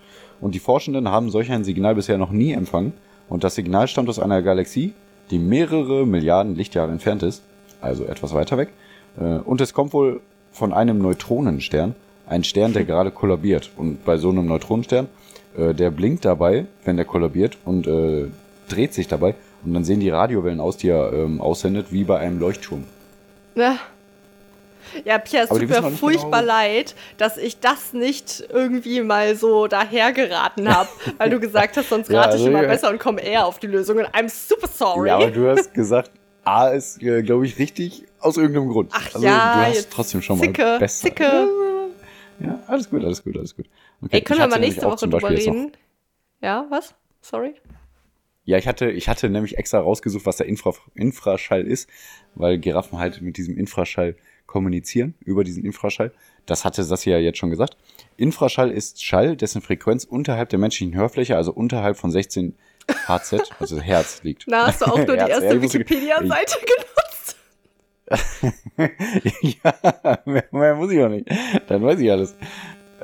Und die Forschenden haben solch ein Signal bisher noch nie empfangen. Und das Signal stammt aus einer Galaxie, die mehrere Milliarden Lichtjahre entfernt ist, also etwas weiter weg. Äh, Und es kommt wohl von einem Neutronenstern, ein Stern, der gerade kollabiert. Und bei so einem Neutronenstern, äh, der blinkt dabei, wenn der kollabiert und äh, dreht sich dabei. Und dann sehen die Radiowellen aus, die er ähm, aussendet, wie bei einem Leuchtturm. Ja. Ja, Pia, es tut mir nicht furchtbar genau- leid, dass ich das nicht irgendwie mal so dahergeraten habe, weil du gesagt hast, sonst *laughs* Ja, rate also ich immer ja. besser und komme eher auf die Lösung. Und I'm super sorry. Ja, aber du hast gesagt, A ist, äh, glaube ich, richtig aus irgendeinem Grund. Ach also, ja, du hast trotzdem schon Zicke, mal besser. Zicke. Ja, alles gut, alles gut, alles gut. Okay, Ey, können ich wir mal nächste Woche drüber reden? Ja, was? Sorry. Ja, ich hatte, ich hatte nämlich extra rausgesucht, was der Infra Infraschall ist, weil Giraffen halt mit diesem Infraschall kommunizieren, über diesen Infraschall. Das hatte Sassi ja jetzt schon gesagt. Infraschall ist Schall, dessen Frequenz unterhalb der menschlichen Hörfläche, also unterhalb von 16 HZ, also Herz liegt. Na, hast du auch nur *laughs* die ja, erste Wikipedia-Seite *laughs* genutzt? *laughs* ja, mehr, mehr muss ich auch nicht. Dann weiß ich alles.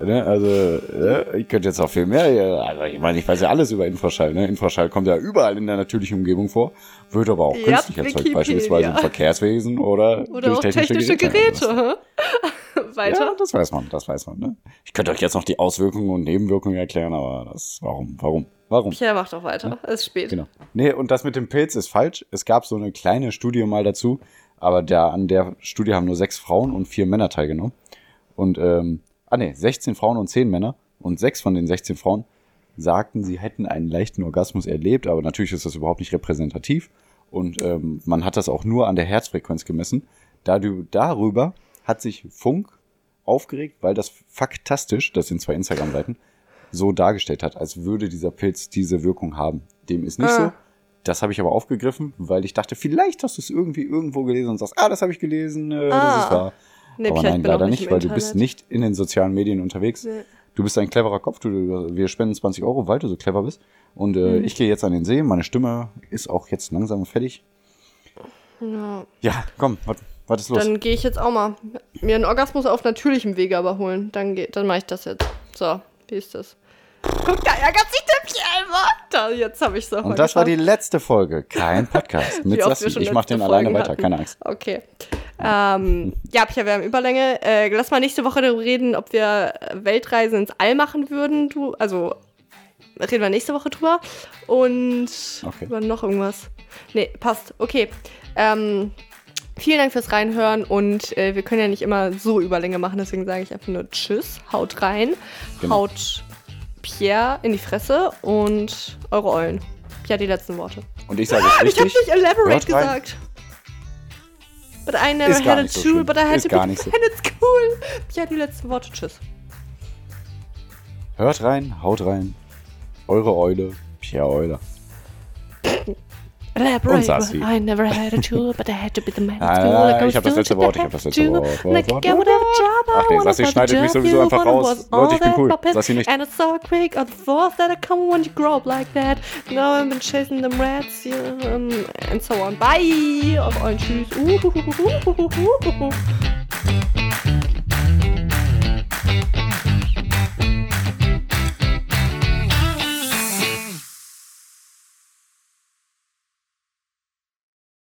Ne, also, ne, ich könnte jetzt auch viel mehr. Also, ich meine, ich weiß ja alles über Infraschall. Ne? Infraschall kommt ja überall in der natürlichen Umgebung vor, wird aber auch Ja, künstlich erzeugt, Wikipedia. beispielsweise im Verkehrswesen oder, Oder durch auch technische, Geräte. Geräte. *laughs* weiter. Ja, das weiß man, das weiß man. Ne? Ich könnte euch jetzt noch die Auswirkungen und Nebenwirkungen erklären, aber das, warum, warum, warum? Ja, mach doch weiter. Es ist spät. Genau. Nee, und das mit dem Pilz ist falsch. Es gab so eine kleine Studie mal dazu, aber der, an der Studie haben nur sechs Frauen und vier Männer teilgenommen. Und, ähm, ah nee, 16 Frauen und 10 Männer. Und sechs von den 16 Frauen sagten, sie hätten einen leichten Orgasmus erlebt, aber natürlich ist das überhaupt nicht repräsentativ. Und ähm, man hat das auch nur an der Herzfrequenz gemessen. Dadurch, darüber hat sich Funk aufgeregt, weil das faktastisch, das sind zwei Instagram-Seiten, so dargestellt hat, als würde dieser Pilz diese Wirkung haben. Dem ist nicht Ah. so. Das habe ich aber aufgegriffen, weil ich dachte, vielleicht hast du es irgendwie irgendwo gelesen und sagst, ah, das habe ich gelesen, äh, das Ah. ist wahr. Nee, aber nein, leider nicht nicht, weil du bist Internet. nicht in den sozialen Medien unterwegs. Nee. Du bist ein cleverer Kopf, du, wir spenden 20 Euro, weil du so clever bist. Und äh, Mhm. ich gehe jetzt an den See, meine Stimme ist auch jetzt langsam fertig. Ja. Ja, komm, was, was ist los? Dann gehe ich jetzt auch mal mir einen Orgasmus auf natürlichem Wege aber holen. Dann, dann mache ich das jetzt. So, wie ist das? Guck, da ärgert sich der Pierre Da, jetzt habe ich es und das war die letzte Folge, kein Podcast *laughs* mit Sassi. Ich mach den alleine Folgen weiter, hatten. keine Angst. Okay. Ähm, ja, Pia, wir haben Überlänge. Äh, lass mal nächste Woche darüber reden, ob wir Weltreisen ins All machen würden. Du, also reden wir nächste Woche drüber. Und Okay. über noch irgendwas. Nee, passt. Okay. Ähm, vielen Dank fürs Reinhören und äh, wir können ja nicht immer so Überlänge machen, deswegen sage ich einfach nur Tschüss, haut rein, Genau. haut Pierre in die Fresse und eure Eulen. Pierre, die letzten Worte. Und ich sage es *laughs* Ich habe richtig. nicht elaborate gesagt. But I never had a so tool, schlimm. but I had Ist to gar be nicht so. and it's cool. Ja, die letzten Worte. Tschüss. Hört rein, haut rein. Eure Eule, Pierre Euler. Elaborate. Und Sassi. I never had a tool, but I had to be the man. *laughs* Nein, ich hab das letzte Wort, ich hab das letzte Wort. Wort, Wort, Wort. Ach nee, Sassi schneidet mich sowieso einfach raus. Leute, ich bin cool. Sassi nicht. And it's so quick on fourth that I come when you grow up like that. Now I've been chasing them rats, um, and so on. Bye. Auf euren Tschüss. Uhuhuhuhuhuhuhu.